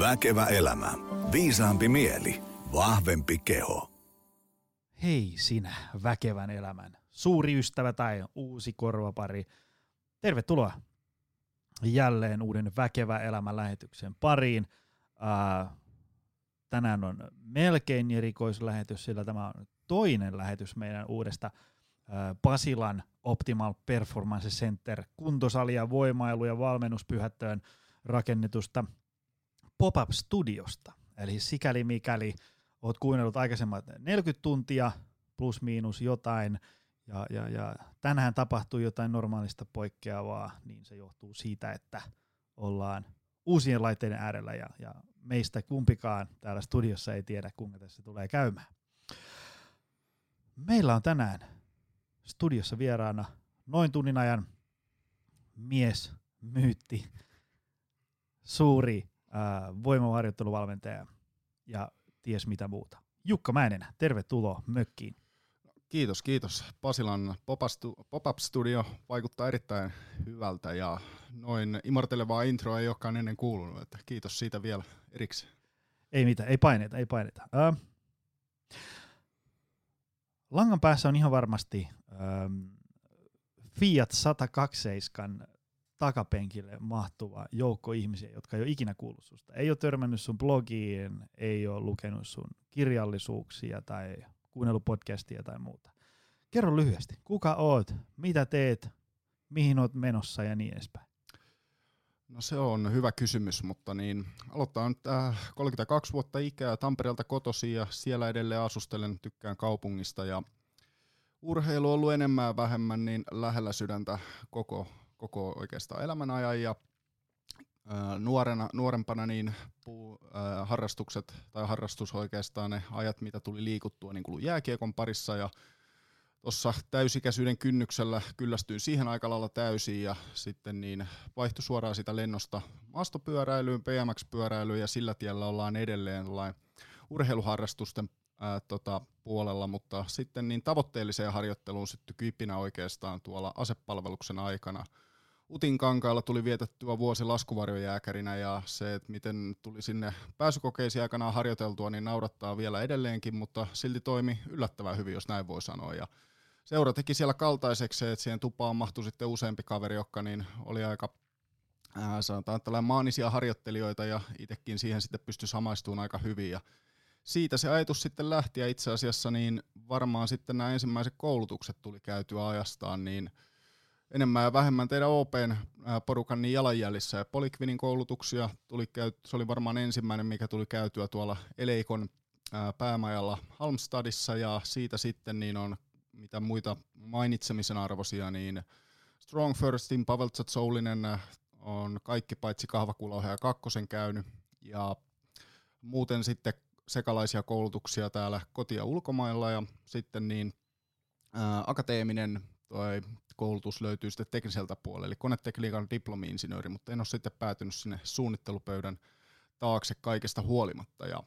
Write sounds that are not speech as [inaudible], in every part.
Väkevä elämä. Viisaampi mieli. Vahvempi keho. Hei sinä, väkevän elämän suuri ystävä tai uusi korvapari. Tervetuloa jälleen uuden Väkevä elämän lähetyksen pariin. Uh, tänään on melkein erikoislähetys, sillä tämä on toinen lähetys meidän uudesta Pasilan Optimal Performance Center kuntosalia, voimailu- ja valmennuspyhättöön rakennetusta pop-up studiosta. Eli sikäli mikäli oot kuunnellut aikaisemmat 40 tuntia plus miinus jotain, ja, ja, ja tänään tapahtuu jotain normaalista poikkeavaa, niin se johtuu siitä, että ollaan uusien laitteiden äärellä ja, ja meistä kumpikaan täällä studiossa ei tiedä, kuinka tässä tulee käymään. Meillä on tänään studiossa vieraana noin tunnin ajan mies, myytti, suuri ää, voimaharjoitteluvalmentaja ja ties mitä muuta. Jukka Mäenenä, tervetuloa mökkiin. Kiitos, kiitos. Pasilan pop-up studio vaikuttaa erittäin hyvältä ja noin imortelevaa introa ei olekaan ennen kuulunut, että kiitos siitä vielä erikseen. Ei mitään, ei paineita, ei paineita. Uh, langan päässä on ihan varmasti um, Fiat 127 takapenkille mahtuva joukko ihmisiä, jotka ei ole ikinä kuullut susta. Ei ole törmännyt sun blogiin, ei ole lukenut sun kirjallisuuksia tai kuunnellut podcastia tai muuta. Kerro lyhyesti, kuka oot, mitä teet, mihin oot menossa ja niin edespäin. No se on hyvä kysymys, mutta niin, aloittaa nyt äh, 32 vuotta ikää Tampereelta kotosi ja siellä edelleen asustelen, tykkään kaupungista ja urheilu on ollut enemmän ja vähemmän niin lähellä sydäntä koko, koko oikeastaan elämän ajan ja nuorena, nuorempana niin puu, harrastukset tai harrastus oikeastaan ne ajat, mitä tuli liikuttua, niin kului jääkiekon parissa ja tuossa täysikäisyyden kynnyksellä kyllästyin siihen aika lailla täysin ja sitten niin vaihtui suoraan sitä lennosta maastopyöräilyyn, BMX-pyöräilyyn ja sillä tiellä ollaan edelleen urheiluharrastusten ää, tota, puolella, mutta sitten niin tavoitteelliseen harjoitteluun syttyi kypinä oikeastaan tuolla asepalveluksen aikana – Utinkankaalla tuli vietettyä vuosi laskuvarjojääkärinä ja se, että miten tuli sinne pääsykokeisiin aikanaan harjoiteltua, niin naurattaa vielä edelleenkin, mutta silti toimi yllättävän hyvin, jos näin voi sanoa. Ja seura teki siellä kaltaiseksi, että siihen tupaan mahtui sitten useampi kaveri, joka niin oli aika ää, sanotaan tällainen maanisia harjoittelijoita ja itsekin siihen sitten pystyi samaistumaan aika hyvin. Ja siitä se ajatus sitten lähti ja itse asiassa niin varmaan sitten nämä ensimmäiset koulutukset tuli käytyä ajastaan, niin – enemmän ja vähemmän teidän Open porukan niin jalanjäljissä. Ja Polikvinin koulutuksia tuli käy, se oli varmaan ensimmäinen, mikä tuli käytyä tuolla Eleikon päämajalla Halmstadissa. Ja siitä sitten niin on mitä muita mainitsemisen arvoisia, niin Strong Firstin Pavel Tsatsoullinen on kaikki paitsi ja kakkosen käynyt. Ja muuten sitten sekalaisia koulutuksia täällä koti- ja ulkomailla. Ja sitten niin ää, akateeminen toi koulutus löytyy sitten tekniseltä puolelta, eli konetekniikan diplomi-insinööri, mutta en ole sitten päätynyt sinne suunnittelupöydän taakse kaikesta huolimatta. Ja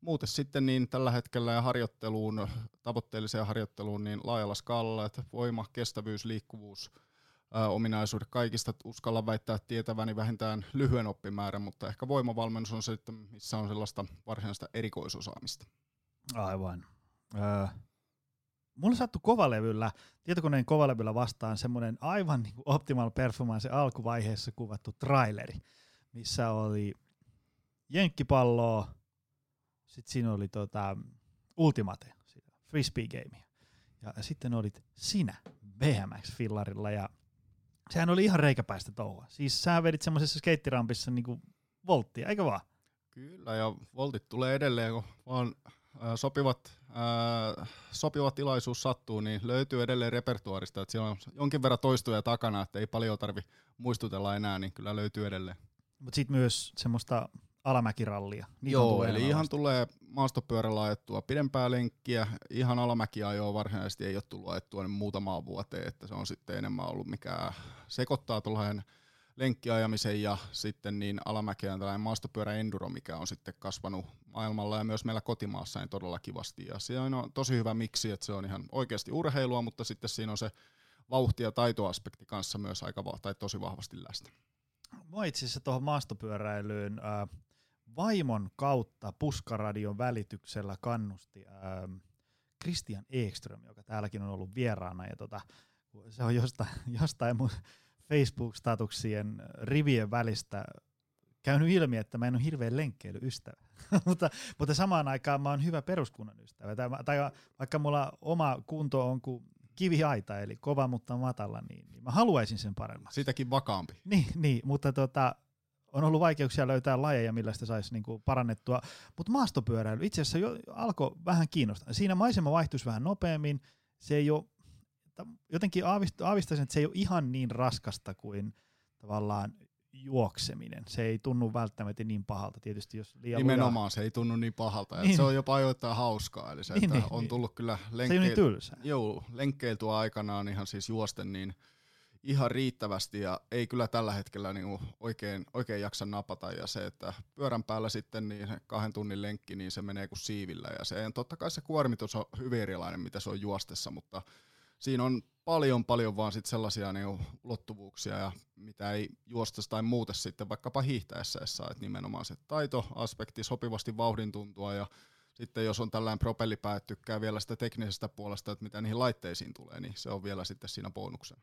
muuten sitten niin tällä hetkellä ja harjoitteluun, tavoitteelliseen harjoitteluun niin laajalla skaalalla, että voima, kestävyys, liikkuvuus, ää, ominaisuudet kaikista uskalla väittää tietäväni vähintään lyhyen oppimäärän, mutta ehkä voimavalmennus on se, että missä on sellaista varsinaista erikoisosaamista. Aivan. Öö, mulla sattui kovalevyllä, tietokoneen kovalevyllä vastaan semmoinen aivan niin optimal performance alkuvaiheessa kuvattu traileri, missä oli jenkkipalloa, sitten siinä oli tota Ultimate, frisbee game. Ja sitten olit sinä BMX-fillarilla ja sehän oli ihan reikäpäistä touhua. Siis sä vedit semmoisessa skeittirampissa niinku volttia, eikö vaan? Kyllä, ja voltit tulee edelleen, kun vaan sopivat, äh, sopiva tilaisuus sattuu, niin löytyy edelleen repertuarista, että siellä on jonkin verran toistuja takana, että ei paljon tarvi muistutella enää, niin kyllä löytyy edelleen. Mutta sitten myös semmoista alamäkirallia. Niitä Joo, eli ihan tulee maastopyörällä ajettua pidempää lenkkiä, ihan alamäkiajoa varsinaisesti ei ole tullut ajettua niin muutamaan vuoteen, että se on sitten enemmän ollut mikä sekoittaa tuollainen lenkkiajamisen ja sitten niin alamäkeä on tällainen maastopyörä enduro, mikä on sitten kasvanut maailmalla ja myös meillä kotimaassa niin todella kivasti. Ja se on tosi hyvä miksi, että se on ihan oikeasti urheilua, mutta sitten siinä on se vauhti- ja taitoaspekti kanssa myös aika va- tai tosi vahvasti läsnä. Mä itse asiassa tuohon maastopyöräilyyn, äh, vaimon kautta Puskaradion välityksellä kannusti ähm, Christian Ekström, joka täälläkin on ollut vieraana, ja tota, se on jostain, jostain mun Facebook-statuksien rivien välistä käynyt ilmi, että mä en ole hirveän lenkkeilyystävä, [laughs] mutta, mutta samaan aikaan mä oon hyvä peruskunnan ystävä. Tai, tai vaikka mulla oma kunto on kuin kiviaita, eli kova mutta matala, niin, niin mä haluaisin sen paremmaksi. Sitäkin vakaampi. Niin, niin mutta tota, on ollut vaikeuksia löytää lajeja, millä sitä saisi niinku parannettua. Mutta maastopyöräily itse asiassa jo alkoi vähän kiinnostaa. Siinä maisema vaihtuisi vähän nopeammin. Se ei ole, jotenkin aavistaisin, että se ei ole ihan niin raskasta kuin tavallaan juokseminen. Se ei tunnu välttämättä niin pahalta tietysti, jos liian Nimenomaan luja. se ei tunnu niin pahalta. Niin. Se on jopa ajoittain hauskaa. Eli se, niin, niin, on niin. tullut kyllä lenkkeil... Se niin. Joo, lenkkeiltyä aikanaan ihan siis juosten niin ihan riittävästi ja ei kyllä tällä hetkellä niin oikein, oikein jaksa napata ja se, että pyörän päällä sitten niin kahden tunnin lenkki, niin se menee kuin siivillä ja se, totta kai se kuormitus on hyvin erilainen, mitä se on juostessa, mutta siinä on paljon paljon vaan sit sellaisia niin ulottuvuuksia, ja mitä ei juostessa tai muuta sitten vaikkapa hiihtäessä että nimenomaan se taitoaspekti, sopivasti vauhdin tuntua ja sitten jos on tällainen propellipää, että tykkää vielä sitä teknisestä puolesta, että mitä niihin laitteisiin tulee, niin se on vielä sitten siinä bonuksena.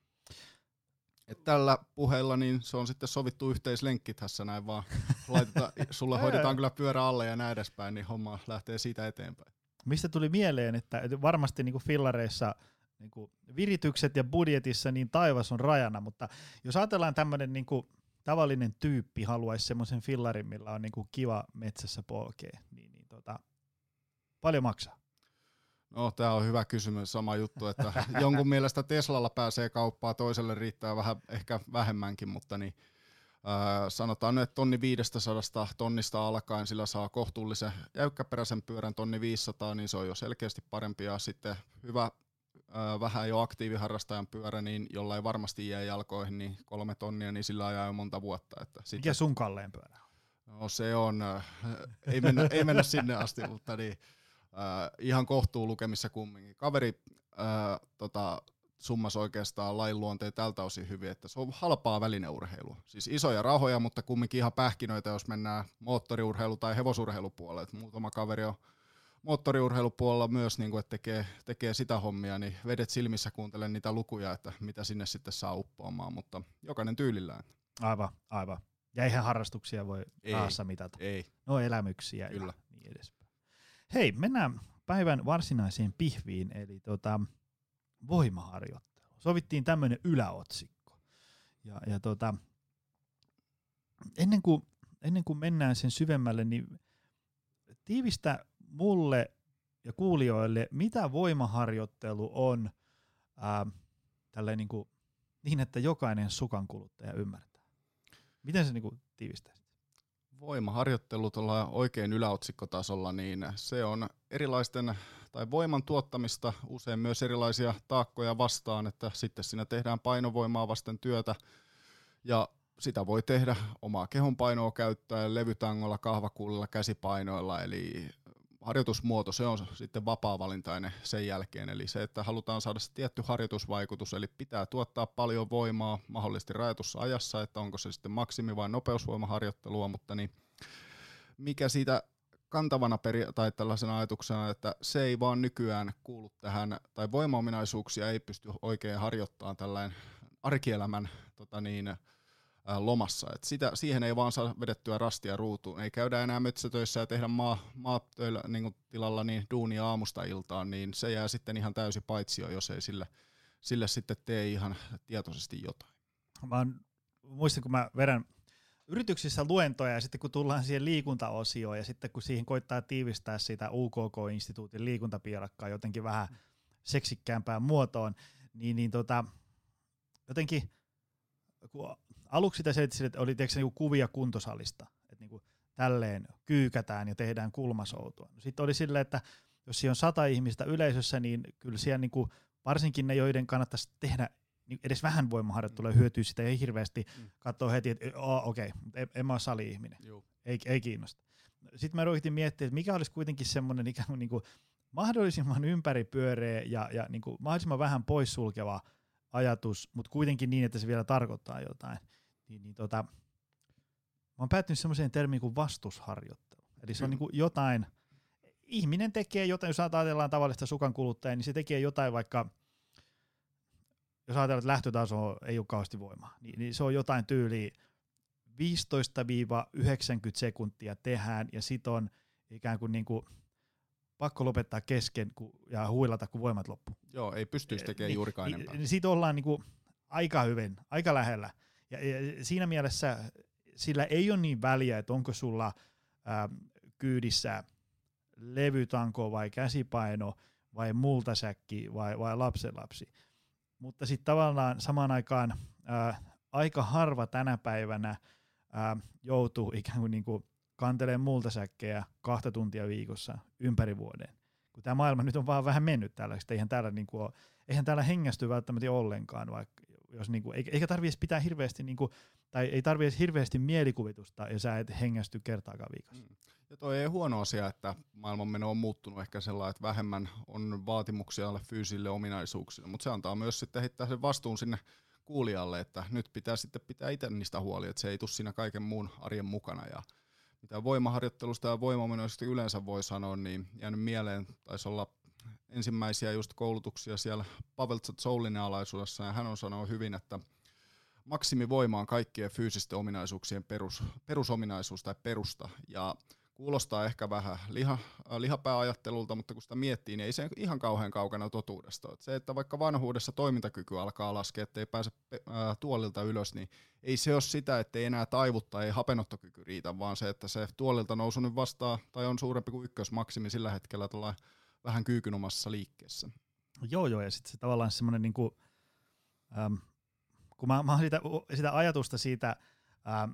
Et tällä puheella niin se on sitten sovittu yhteislenkki tässä näin vaan. Laiteta, [laughs] sulle hoidetaan kyllä pyörä alle ja näin edespäin, niin homma lähtee siitä eteenpäin. Mistä tuli mieleen, että varmasti niin kuin fillareissa niin kuin viritykset ja budjetissa niin taivas on rajana, mutta jos ajatellaan tämmöinen niin kuin tavallinen tyyppi haluaisi semmoisen fillarin, millä on niin kuin kiva metsässä polkea, niin, niin tota, paljon maksaa? No, tämä on hyvä kysymys, sama juttu, että [laughs] jonkun mielestä Teslalla pääsee kauppaa, toiselle riittää vähän ehkä vähemmänkin, mutta niin, ää, sanotaan nyt, että tonni 500 tonnista alkaen sillä saa kohtuullisen jäykkäperäisen pyörän tonni 500, niin se on jo selkeästi parempi ja sitten hyvä ää, vähän jo aktiiviharrastajan pyörä, niin jolla ei varmasti jää jalkoihin, niin kolme tonnia, niin sillä ajaa jo monta vuotta. Että sitten, Mikä sun kalleen pyörä No se on, äh, ei, mennä, ei mennä sinne asti, mutta niin, äh, ihan kohtuu lukemissa kumminkin. Kaveri äh, tota, summas oikeastaan lain luonteen tältä osin hyvin, että se on halpaa välineurheilua. Siis isoja rahoja, mutta kumminkin ihan pähkinöitä, jos mennään moottoriurheilu- tai hevosurheilupuolelle. Muutama kaveri on moottoriurheilupuolella myös, niin kuin, että tekee, tekee sitä hommia, niin vedet silmissä kuuntelen niitä lukuja, että mitä sinne sitten saa uppoamaan, mutta jokainen tyylillään. Aivan, aivan. Ja eihän harrastuksia voi ei, mitata. Ei. No elämyksiä Kyllä. ja niin edespäin. Hei, mennään päivän varsinaiseen pihviin, eli tota, voimaharjoittelu. Sovittiin tämmöinen yläotsikko. Ja, ja tota, ennen, kuin, ennen kuin mennään sen syvemmälle, niin tiivistä mulle ja kuulijoille, mitä voimaharjoittelu on ää, niin, kuin, niin, että jokainen sukan kuluttaja ymmärtää. Miten se niin kuin, voimaharjoittelu tuolla oikein yläotsikkotasolla, niin se on erilaisten tai voiman tuottamista, usein myös erilaisia taakkoja vastaan, että sitten siinä tehdään painovoimaa vasten työtä ja sitä voi tehdä omaa kehon painoa käyttäen levytangolla, kahvakuulilla, käsipainoilla, eli harjoitusmuoto, se on sitten vapaa-valintainen sen jälkeen, eli se, että halutaan saada se tietty harjoitusvaikutus, eli pitää tuottaa paljon voimaa mahdollisesti rajatussa ajassa, että onko se sitten maksimi- vai nopeusvoimaharjoittelua, mutta niin mikä siitä kantavana peri- tai tällaisena ajatuksena, että se ei vaan nykyään kuulu tähän, tai voimaominaisuuksia ei pysty oikein harjoittamaan tällainen arkielämän tota niin, lomassa. Et sitä, siihen ei vaan saa vedettyä rastia ruutuun. Ei käydä enää metsätöissä ja tehdä maa, maatöillä niin tilalla niin duunia aamusta iltaan, niin se jää sitten ihan täysi paitsio, jos ei sille, sille sitten tee ihan tietoisesti jotain. Mä oon, muistan, kun mä vedän yrityksissä luentoja ja sitten kun tullaan siihen liikuntaosioon ja sitten kun siihen koittaa tiivistää sitä UKK-instituutin liikuntapiirakkaa jotenkin vähän seksikkäämpään muotoon, niin, niin tota, jotenkin kun aluksi sitä selitti, että oli tiedätkö, niin kuvia kuntosalista, että niin kuin tälleen kyykätään ja tehdään kulmasoutua. No sitten oli silleen, että jos siellä on sata ihmistä yleisössä, niin kyllä siellä niin kuin, varsinkin ne, joiden kannattaisi tehdä niin edes vähän voimaharjoittelua mm. hyötyä sitä ei hirveästi mm. katsoa heti, että oh, okei, okay, en, en mä ole sali-ihminen, ei, ei kiinnosta. Sitten mä ruvettiin miettimään, että mikä olisi kuitenkin semmoinen ikään kuin, niin kuin mahdollisimman ympäripyöreä ja, ja niin kuin mahdollisimman vähän poissulkeva ajatus, mutta kuitenkin niin, että se vielä tarkoittaa jotain. Niin, niin tota, mä oon päätynyt semmoiseen termiin kuin vastusharjoittelu. Eli se on niin kuin jotain, ihminen tekee jotain, jos ajatellaan tavallista sukan kuluttajaa, niin se tekee jotain vaikka, jos ajatellaan, että lähtötaso ei ole kauheasti voimaa, niin, niin se on jotain tyyliä 15-90 sekuntia tehdään ja sit on ikään kuin, niin kuin pakko lopettaa kesken ja huilata, kun voimat loppu. Joo, ei pystyisi tekemään niin, juurikaan niin, enempää. Niin, siitä ollaan niin kuin aika hyvin, aika lähellä. Ja, siinä mielessä sillä ei ole niin väliä, että onko sulla ää, kyydissä levytanko vai käsipaino vai multasäkki vai, vai lapsenlapsi. Mutta sitten tavallaan samaan aikaan ää, aika harva tänä päivänä ää, joutuu ikään kuin, niin kuin kantelee multasäkkejä kahta tuntia viikossa ympäri vuoden. Kun tämä maailma nyt on vaan vähän mennyt tällaista, eihän täällä, niin kuin ole, eihän täällä hengästy välttämättä ollenkaan, vaikka jos niin kuin, eikä tarvitse pitää hirveästi, niin kuin, tai ei tarvitse hirveästi mielikuvitusta, ja sä et hengästy kertaakaan viikossa. Mm. Ja toi ei huono asia, että maailmanmeno on muuttunut ehkä sellainen, että vähemmän on vaatimuksia alle fyysille ominaisuuksille, mutta se antaa myös sitten heittää sen vastuun sinne kuulijalle, että nyt pitää sitten pitää itse niistä huoli, että se ei tule siinä kaiken muun arjen mukana. Ja mitä voimaharjoittelusta ja voimamenoista yleensä voi sanoa, niin jäänyt mieleen, taisi olla ensimmäisiä just koulutuksia siellä Pavel Tsoulinen alaisuudessa, ja hän on sanonut hyvin, että maksimivoima on kaikkien fyysisten ominaisuuksien perus, perusominaisuus tai perusta, ja kuulostaa ehkä vähän liha, äh, lihapääajattelulta, mutta kun sitä miettii, niin ei se ihan kauhean kaukana totuudesta. Et se, että vaikka vanhuudessa toimintakyky alkaa laskea, ettei pääse äh, tuolilta ylös, niin ei se ole sitä, että ei enää taivu tai ei hapenottokyky riitä, vaan se, että se tuolilta nousu nyt vastaa tai on suurempi kuin ykkösmaksimi sillä hetkellä tuolla vähän kyykynomassa liikkeessä. Joo, joo, ja sitten se tavallaan semmoinen, niin kuin, ähm, kun mä, mä oon sitä, sitä ajatusta siitä ähm,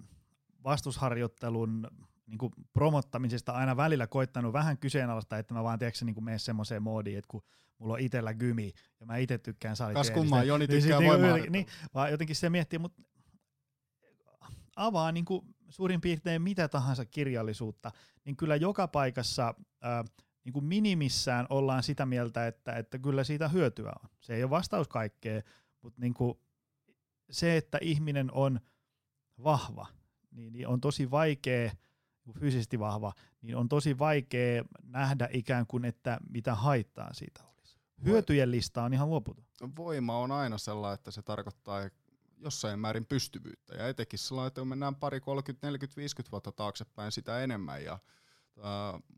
vastusharjoittelun niin kuin promottamisesta aina välillä koittanut vähän kyseenalaista, että mä vaan tiedätkö, niin mene semmoiseen moodiin, että kun mulla on itsellä gymi ja mä itse tykkään saliteeristä. Kas kummaa, Joni niin tykkää niin, voimaa. Niin, niin, vaan jotenkin se miettii, mutta avaa niin kuin suurin piirtein mitä tahansa kirjallisuutta, niin kyllä joka paikassa ää, niin kuin minimissään ollaan sitä mieltä, että, että kyllä siitä hyötyä on. Se ei ole vastaus kaikkeen, mutta niin kuin se, että ihminen on vahva, niin, niin on tosi vaikea, fyysisesti vahva, niin on tosi vaikea nähdä ikään kuin, että mitä haittaa siitä olisi. Hyötyjen lista on ihan luoputu. Voima on aina sellainen, että se tarkoittaa jossain määrin pystyvyyttä, ja etenkin sellainen, että mennään pari, 30, 40, 50 vuotta taaksepäin sitä enemmän, ja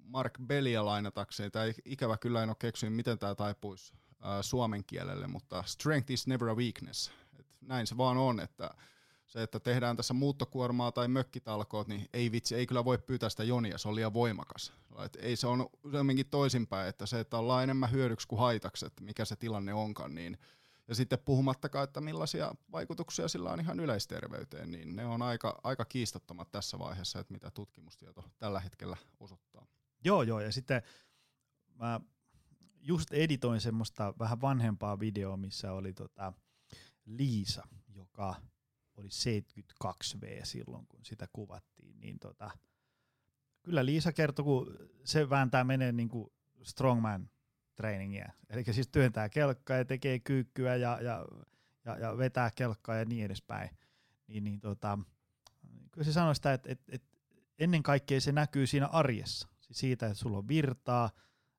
Mark Bellia lainatakseen, tämä ikävä kyllä en ole keksinyt, miten tämä taipuisi suomen kielelle, mutta strength is never a weakness. Et näin se vaan on, että se, että tehdään tässä muuttokuormaa tai mökkitalkoot, niin ei vitsi, ei kyllä voi pyytää sitä jonia, se on liian voimakas. Et ei se on useamminkin toisinpäin, että se, että ollaan enemmän hyödyksi kuin haitaksi, että mikä se tilanne onkaan, niin ja sitten puhumattakaan, että millaisia vaikutuksia sillä on ihan yleisterveyteen, niin ne on aika, aika kiistattomat tässä vaiheessa, että mitä tutkimustieto tällä hetkellä osoittaa. Joo, joo, ja sitten mä just editoin semmoista vähän vanhempaa videoa, missä oli tota Liisa, joka oli 72V silloin, kun sitä kuvattiin, niin tota, kyllä Liisa kertoi, kun se vääntää menee niin kuin strongman trainingia. Eli siis työntää kelkkaa ja tekee kyykkyä ja, ja, ja, ja vetää kelkkaa ja niin edespäin. Niin, niin tota, kyllä se sanoi sitä, että, että, että ennen kaikkea se näkyy siinä arjessa. Siis siitä, että sulla on virtaa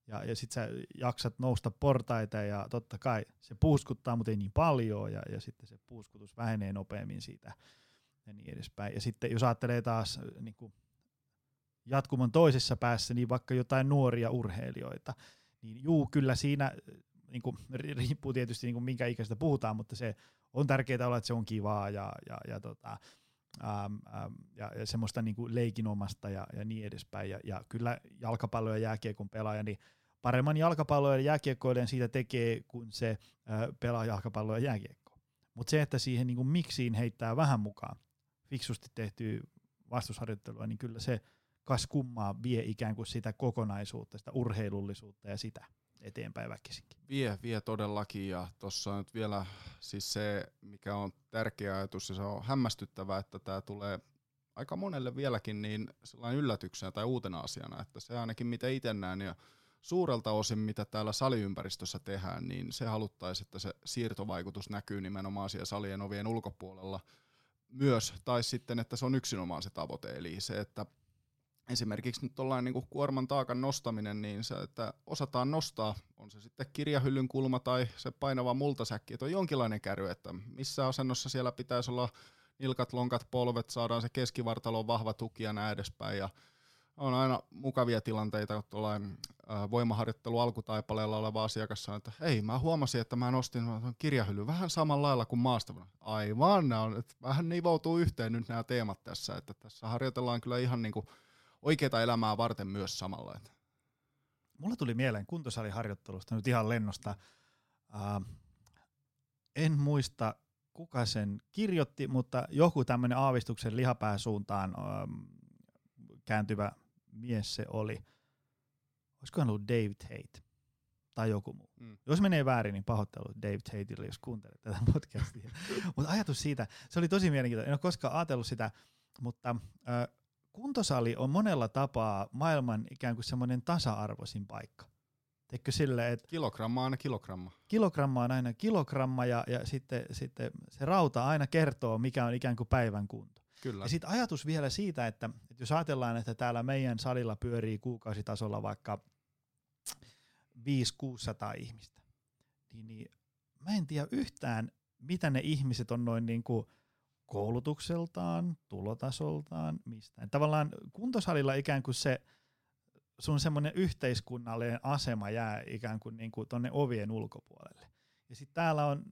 ja, ja sit sä jaksat nousta portaita ja totta kai se puuskuttaa, mutta ei niin paljon ja, ja sitten se puuskutus vähenee nopeammin siitä ja niin edespäin. Ja sitten jos ajattelee taas niin kuin jatkumon toisessa päässä, niin vaikka jotain nuoria urheilijoita, niin juu, kyllä siinä niin kuin, riippuu tietysti niin kuin minkä ikäistä puhutaan, mutta se on tärkeää olla, että se on kivaa ja, ja, ja, tota, äm, äm, ja, ja semmoista niin kuin leikinomasta ja, ja niin edespäin. Ja, ja kyllä jalkapallo ja jääkiekon pelaaja, niin paremman jalkapallo ja jääkiekkoiden siitä tekee, kun se äh, pelaa jalkapalloa ja jääkiekkoa. Mutta se, että siihen niin kuin miksiin heittää vähän mukaan fiksusti tehtyä vastusharjoittelua, niin kyllä se kas kummaa vie ikään kuin sitä kokonaisuutta, sitä urheilullisuutta ja sitä eteenpäin väkisinkin. Vie, vie todellakin ja tuossa on nyt vielä siis se, mikä on tärkeä ajatus ja se on hämmästyttävää, että tämä tulee aika monelle vieläkin niin sellainen yllätyksenä tai uutena asiana, että se ainakin mitä itse näen ja suurelta osin mitä täällä saliympäristössä tehdään, niin se haluttaisiin, että se siirtovaikutus näkyy nimenomaan siellä salien ovien ulkopuolella – myös, tai sitten, että se on yksinomaan se tavoite, eli se, että esimerkiksi nyt tuollainen niin kuorman taakan nostaminen, niin se, että osataan nostaa, on se sitten kirjahyllyn kulma tai se painava multasäkki, että on jonkinlainen käry, että missä asennossa siellä pitäisi olla nilkat, lonkat, polvet, saadaan se keskivartalon vahva tuki ja näin edespäin, ja on aina mukavia tilanteita, kun tuollainen voimaharjoittelu alkutaipaleella oleva asiakas sanoo, että hei, mä huomasin, että mä nostin kirjahylly vähän samalla lailla kuin maastavana. Aivan, nämä on, että vähän nivoutuu yhteen nyt nämä teemat tässä, että tässä harjoitellaan kyllä ihan niin kuin oikeaa elämää varten myös samalla. Että. Mulla tuli mieleen kuntosaliharjoittelusta nyt ihan lennosta. Uh, en muista, kuka sen kirjoitti, mutta joku tämmöinen aavistuksen lihapääsuuntaan uh, kääntyvä mies se oli. Olisiko hän ollut David Tate tai joku muu. Mm. Jos menee väärin, niin pahoittelu David Tateille, jos kuuntelet tätä podcastia. [laughs] mutta ajatus siitä, se oli tosi mielenkiintoinen. En ole koskaan ajatellut sitä, mutta äh, kuntosali on monella tapaa maailman ikään kuin semmoinen tasa-arvoisin paikka. Teikö sille, että kilogramma on aina kilogramma. Kilogramma on aina kilogramma ja, ja sitten, sitten se rauta aina kertoo, mikä on ikään kuin päivän kunto. Kyllä. Ja sitten ajatus vielä siitä, että, että jos ajatellaan, että täällä meidän salilla pyörii kuukausitasolla vaikka 500-600 ihmistä, niin, niin mä en tiedä yhtään, mitä ne ihmiset on noin niin kuin koulutukseltaan, tulotasoltaan, mistään. Tavallaan kuntosalilla ikään kuin se sun semmoinen yhteiskunnallinen asema jää ikään kuin, niin kuin tonne ovien ulkopuolelle. Ja sitten täällä on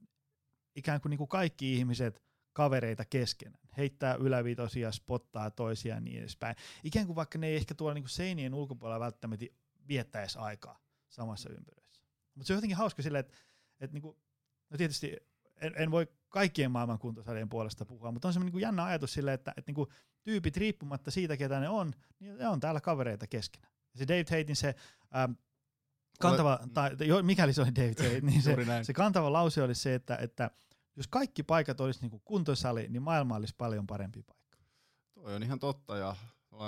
ikään kuin, niin kuin kaikki ihmiset kavereita keskenään, heittää ylävitosia, spottaa toisia ja niin edespäin. Ikään kuin vaikka ne ei ehkä tuolla niin kuin seinien ulkopuolella välttämättä viettäisi aikaa samassa ympyröissä. Mutta se on jotenkin hauska silleen, että, että niin kuin, no tietysti en, en voi kaikkien maailman kuntosalien puolesta puhua, mutta on semmoinen niin jännä ajatus sille, että, että niin kuin tyypit riippumatta siitä, ketä ne on, niin ne on täällä kavereita keskenään. Ja se Dave Tatein se ähm, kantava, tai jo, mikäli se oli Dave Tate, niin se, se kantava lause oli se, että, että jos kaikki paikat olisi niin kuin kuntosali, niin maailma olisi paljon parempi paikka. Toi on ihan totta ja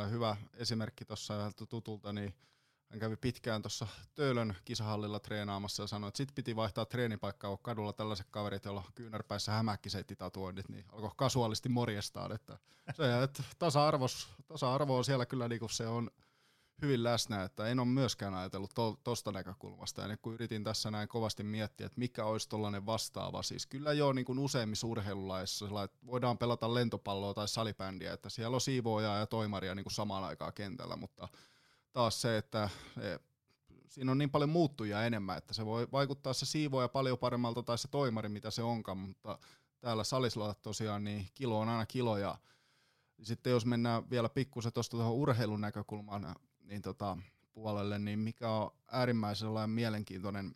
hyvä esimerkki tuossa tutulta, niin hän kävi pitkään tuossa Töölön kisahallilla treenaamassa ja sanoi, että sit piti vaihtaa treenipaikkaa, kun kadulla tällaiset kaverit, joilla kyynärpäissä hämäkkiseittitatuoinnit, niin alkoi kasuaalisti morjestaan. Että se, että tasa-arvos, tasa-arvo on siellä kyllä niin kuin se on hyvin läsnä, että en ole myöskään ajatellut tuosta to, näkökulmasta. Ja kun yritin tässä näin kovasti miettiä, että mikä olisi tuollainen vastaava, siis kyllä jo niin kuin useimmissa urheilulaissa voidaan pelata lentopalloa tai salibändiä, että siellä on siivoojaa ja toimaria niin kuin samaan aikaan kentällä, mutta taas se, että e, siinä on niin paljon muuttujia enemmän, että se voi vaikuttaa se siivoja paljon paremmalta tai se toimari, mitä se onkaan, mutta täällä salisella tosiaan niin kilo on aina kilo ja sitten jos mennään vielä pikkusen tuosta tuohon urheilun näkökulmaan niin tota, puolelle, niin mikä on äärimmäisen mielenkiintoinen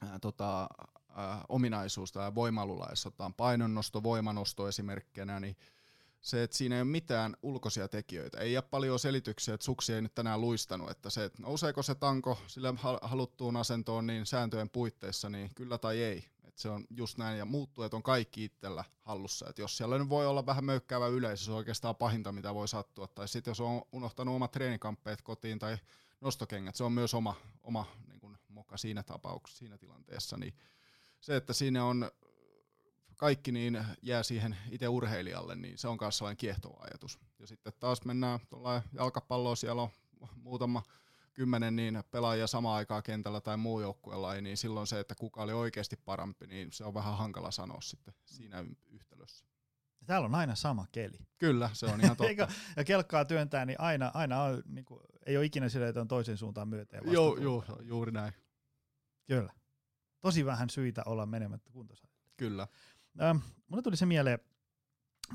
ää, tota, ää, ominaisuus tai voimalulla, jos otetaan painonnosto, voimanosto esimerkkinä, niin se, että siinä ei ole mitään ulkoisia tekijöitä. Ei ole paljon selityksiä, että suksi ei nyt tänään luistanut, että se, että nouseeko se tanko sille haluttuun asentoon niin sääntöjen puitteissa, niin kyllä tai ei. Että se on just näin, ja muuttujat on kaikki itsellä hallussa. Että jos siellä voi olla vähän möykkäävä yleisö, se on oikeastaan pahinta, mitä voi sattua. Tai sitten jos on unohtanut omat treenikamppeet kotiin tai nostokengät, se on myös oma, oma niin kuin moka siinä tapauksessa, siinä tilanteessa. Niin se, että siinä on kaikki niin jää siihen itse urheilijalle, niin se on myös sellainen kiehtova ajatus. Ja sitten taas mennään jalkapalloon, siellä on muutama kymmenen niin pelaajia samaan aikaan kentällä tai muu joukkueella, niin silloin se, että kuka oli oikeasti parempi, niin se on vähän hankala sanoa sitten siinä yhtälössä. Täällä on aina sama keli. Kyllä, se on ihan [laughs] totta. ja kelkkaa työntää, niin aina, aina on, niin kuin, ei ole ikinä sille, että on toisen suuntaan myöten. Joo, joo, juuri näin. Kyllä. Tosi vähän syitä olla menemättä kuntosalille. Kyllä. Ähm, mulle tuli se mieleen,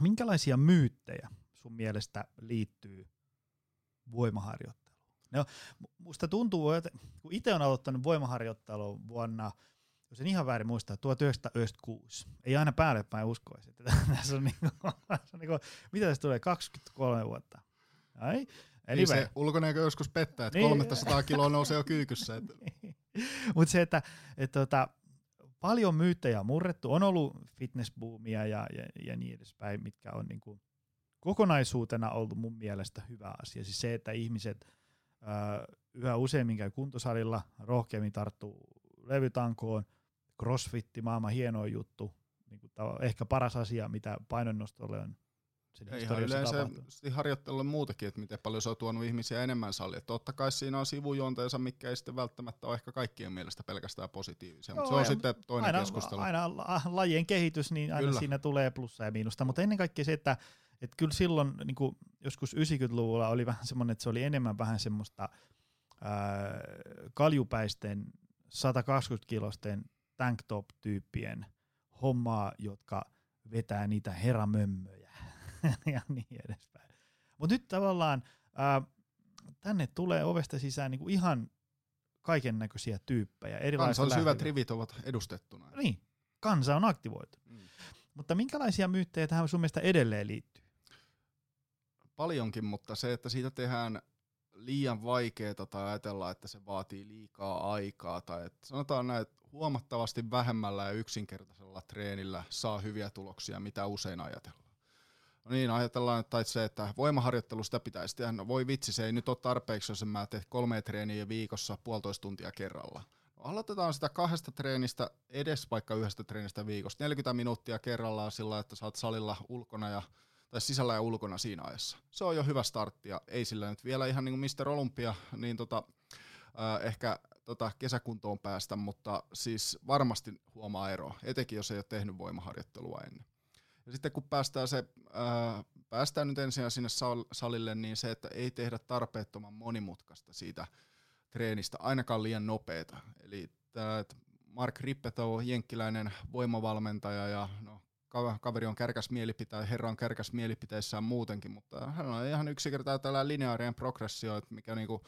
minkälaisia myyttejä sun mielestä liittyy voimaharjoitteluun? No, musta tuntuu, että kun itse on aloittanut voimaharjoittelun vuonna, jos en ihan väärin muista, 1996. Ei aina päälle päin uskoisi, että [laughs] tässä on, niinku, tässä on niinku, mitä tässä tulee, 23 vuotta. Ai, Niin se ulkonäkö joskus pettää, että niin. 300 kiloa nousee jo kyykyssä. Että. [laughs] Mutta se, että et, tota, paljon myyttejä on murrettu, on ollut fitnessboomia ja, ja, ja niin edespäin, mitkä on niinku kokonaisuutena ollut mun mielestä hyvä asia. Siis se, että ihmiset yhä useammin käy kuntosalilla, rohkeammin tarttuu levytankoon, crossfitti, maailman hieno juttu, niin kuin, ehkä paras asia, mitä painonnostolle on sen ihan yleensä harjoittelulle muutakin, että miten paljon se on tuonut ihmisiä enemmän saliin. Totta kai siinä on sivujuonteensa, mikä ei sitten välttämättä ole ehkä kaikkien mielestä pelkästään positiivisia, mutta se on sitten toinen aina, keskustelu. Aina lajien kehitys, niin aina kyllä. siinä tulee plussa ja miinusta, mutta ennen kaikkea se, että et kyllä silloin niin kuin joskus 90-luvulla oli vähän semmoinen, että se oli enemmän vähän semmoista ää, kaljupäisten 120-kilosten tanktop-tyyppien hommaa, jotka vetää niitä heramömmöjä [laughs] ja niin edespäin. Mutta nyt tavallaan ää, tänne tulee ovesta sisään niinku ihan kaiken näköisiä tyyppejä. Kansan syvät rivit ovat edustettuna. Niin, kansa on aktivoitu. Mm. Mutta minkälaisia myyttejä tähän sun mielestä edelleen liittyy? Paljonkin, mutta se, että siitä tehdään liian vaikeaa tai ajatellaan, että se vaatii liikaa aikaa tai että sanotaan näin, että huomattavasti vähemmällä ja yksinkertaisella treenillä saa hyviä tuloksia, mitä usein ajatellaan. No niin, ajatellaan, että se, että voimaharjoittelusta pitäisi tehdä, no voi vitsi, se ei nyt ole tarpeeksi, jos mä teen kolme treeniä viikossa puolitoista tuntia kerralla. No, aloitetaan sitä kahdesta treenistä, edes vaikka yhdestä treenistä viikossa, 40 minuuttia kerrallaan sillä, että saat salilla ulkona ja tai sisällä ja ulkona siinä ajassa. Se on jo hyvä startti ja ei sillä nyt vielä ihan niin kuin Mr. Olympia, niin tota, äh, ehkä tota kesäkuntoon päästä, mutta siis varmasti huomaa eroa, etenkin jos ei ole tehnyt voimaharjoittelua ennen. Ja sitten kun päästään, se, ää, päästään nyt ensin sinne salille, niin se, että ei tehdä tarpeettoman monimutkaista siitä treenistä, ainakaan liian nopeeta. Eli tämä Mark Rippeto, jenkkiläinen voimavalmentaja ja no, kaveri on kärkäs mielipite, herra on kärkäs mielipiteissään muutenkin, mutta hän on ihan yksinkertainen tällä lineaarien progressio, mikä niinku,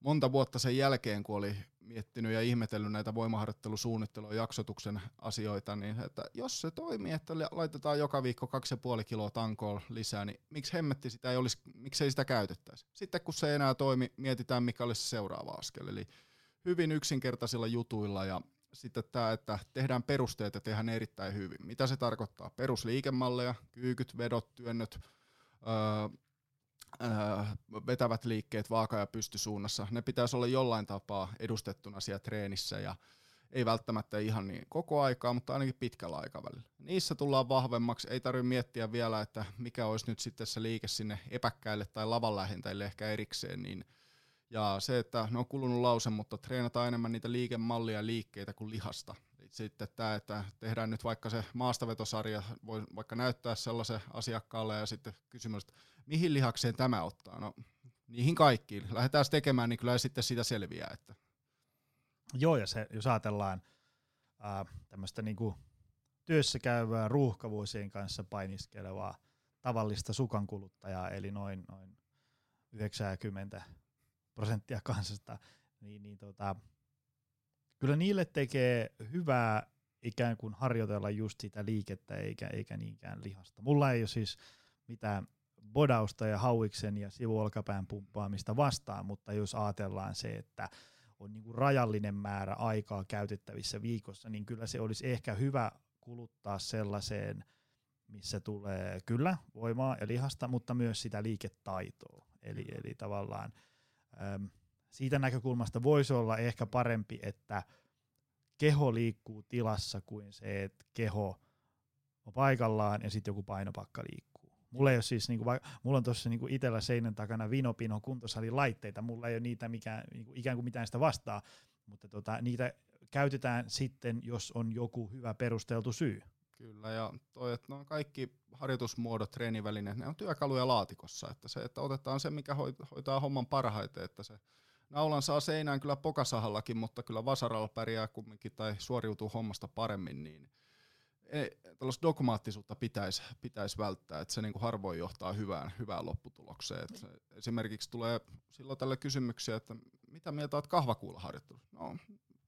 monta vuotta sen jälkeen, kun oli miettinyt ja ihmetellyt näitä voimaharjoittelusuunnittelua jaksotuksen asioita, niin että jos se toimii, että laitetaan joka viikko 2,5 kiloa tankoa lisää, niin miksi hemmetti sitä ei olisi, miksei sitä käytettäisi? Sitten kun se ei enää toimi, mietitään mikä olisi se seuraava askel. Eli hyvin yksinkertaisilla jutuilla ja sitten tämä, että tehdään perusteet ja tehdään erittäin hyvin. Mitä se tarkoittaa? Perusliikemalleja, kyykyt, vedot, työnnöt, öö, vetävät liikkeet vaaka- ja pystysuunnassa, ne pitäisi olla jollain tapaa edustettuna siellä treenissä ja ei välttämättä ihan niin koko aikaa, mutta ainakin pitkällä aikavälillä. Niissä tullaan vahvemmaksi, ei tarvitse miettiä vielä, että mikä olisi nyt sitten se liike sinne epäkkäille tai lavan lähentäjille ehkä erikseen, niin ja se, että ne on kulunut lause, mutta treenataan enemmän niitä liikemallia ja liikkeitä kuin lihasta. Sitten tämä, että tehdään nyt vaikka se maastavetosarja, voi vaikka näyttää sellaisen asiakkaalle ja sitten kysymys, että mihin lihakseen tämä ottaa? No niihin kaikkiin. Lähdetään tekemään, niin kyllä sitten siitä selviää. Että. Joo, ja se, jos ajatellaan ää, tämmöistä niinku työssä käyvää ruuhkavuosien kanssa painiskelevaa tavallista sukankuluttajaa, eli noin, noin 90 prosenttia kansasta, niin, niin tota, kyllä niille tekee hyvää ikään kuin harjoitella just sitä liikettä eikä, eikä niinkään lihasta. Mulla ei ole siis mitään bodausta ja hauiksen ja sivuolkapään pumppaamista vastaan, mutta jos ajatellaan se, että on niin kuin rajallinen määrä aikaa käytettävissä viikossa, niin kyllä se olisi ehkä hyvä kuluttaa sellaiseen, missä tulee kyllä voimaa ja lihasta, mutta myös sitä liiketaitoa. Eli, eli tavallaan siitä näkökulmasta voisi olla ehkä parempi, että keho liikkuu tilassa kuin se, että keho on paikallaan ja sitten joku painopakka liikkuu. Mulla ei ole siis, niinku, mulla on tuossa niinku itsellä seinän takana Vinopino kuntosalin laitteita, mulla ei ole niitä mikä, niinku, ikään kuin mitään sitä vastaa, mutta tota, niitä käytetään sitten, jos on joku hyvä perusteltu syy. Kyllä, ja toi, että no kaikki harjoitusmuodot, treenivälineet, ne on työkaluja laatikossa, että se, että otetaan se, mikä hoitaa homman parhaiten, että se naulan saa seinään kyllä pokasahallakin, mutta kyllä vasaralla pärjää kumminkin tai suoriutuu hommasta paremmin, niin ei, tällaista dogmaattisuutta pitäisi, pitäisi välttää, että se niin kuin harvoin johtaa hyvään, hyvään lopputulokseen. Että esimerkiksi tulee silloin tälle kysymyksiä, että mitä mieltä olet kahvakuulaharjoittelussa? No,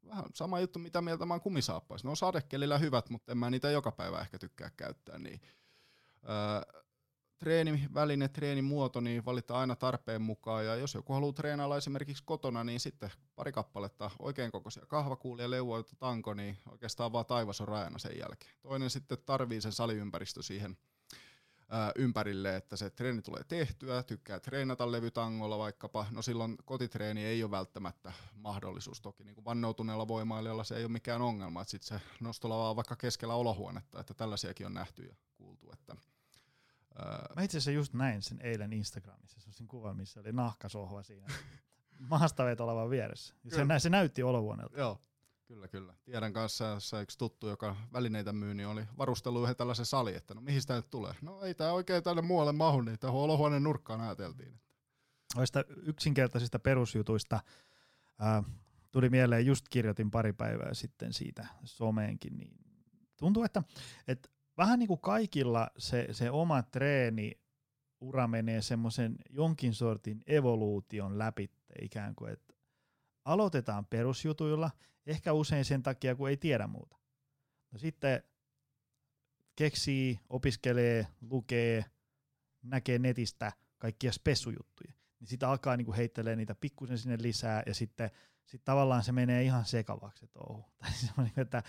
vähän sama juttu, mitä mieltä mä oon kumisaappaissa. No sadekelillä hyvät, mutta en mä niitä joka päivä ehkä tykkää käyttää. Niin, öö, treeniväline, treenimuoto, niin valitaan aina tarpeen mukaan. Ja jos joku haluaa treenailla esimerkiksi kotona, niin sitten pari kappaletta oikein kokoisia kahvakuulia, leuvoita, tanko, niin oikeastaan vaan taivas on rajana sen jälkeen. Toinen sitten tarvii sen saliympäristö siihen ää, ympärille, että se treeni tulee tehtyä, tykkää treenata levytangolla vaikkapa, no silloin kotitreeni ei ole välttämättä mahdollisuus. Toki niin kuin vannoutuneella voimailijalla se ei ole mikään ongelma, että sitten se nostolava on vaikka keskellä olohuonetta, että tällaisiakin on nähty ja kuultu. Että, ää... Mä itse asiassa just näin sen eilen Instagramissa, se on kuva, missä oli nahkasohva siinä [laughs] maastavetolevan vieressä. Se, nä, se näytti olohuoneelta. Joo, Kyllä, kyllä. Tiedän kanssa, se yksi tuttu, joka välineitä myy, niin oli varustellut yhden tällaisen sali, että no mihin tämä nyt tulee? No ei tämä oikein tänne muualle mahu, niin tähän olohuoneen nurkkaan ajateltiin. Noista yksinkertaisista perusjutuista äh, tuli mieleen, just kirjoitin pari päivää sitten siitä someenkin, niin tuntuu, että, että vähän niin kuin kaikilla se, se oma treeni ura menee semmoisen jonkin sortin evoluution läpi, ikään kuin, että aloitetaan perusjutuilla, ehkä usein sen takia, kun ei tiedä muuta. No sitten keksii, opiskelee, lukee, näkee netistä kaikkia spessujuttuja. Niin sitten alkaa niinku heittelee niitä pikkusen sinne lisää ja sitten sit tavallaan se menee ihan sekavaksi että oh. [laughs] Tai niinku, että,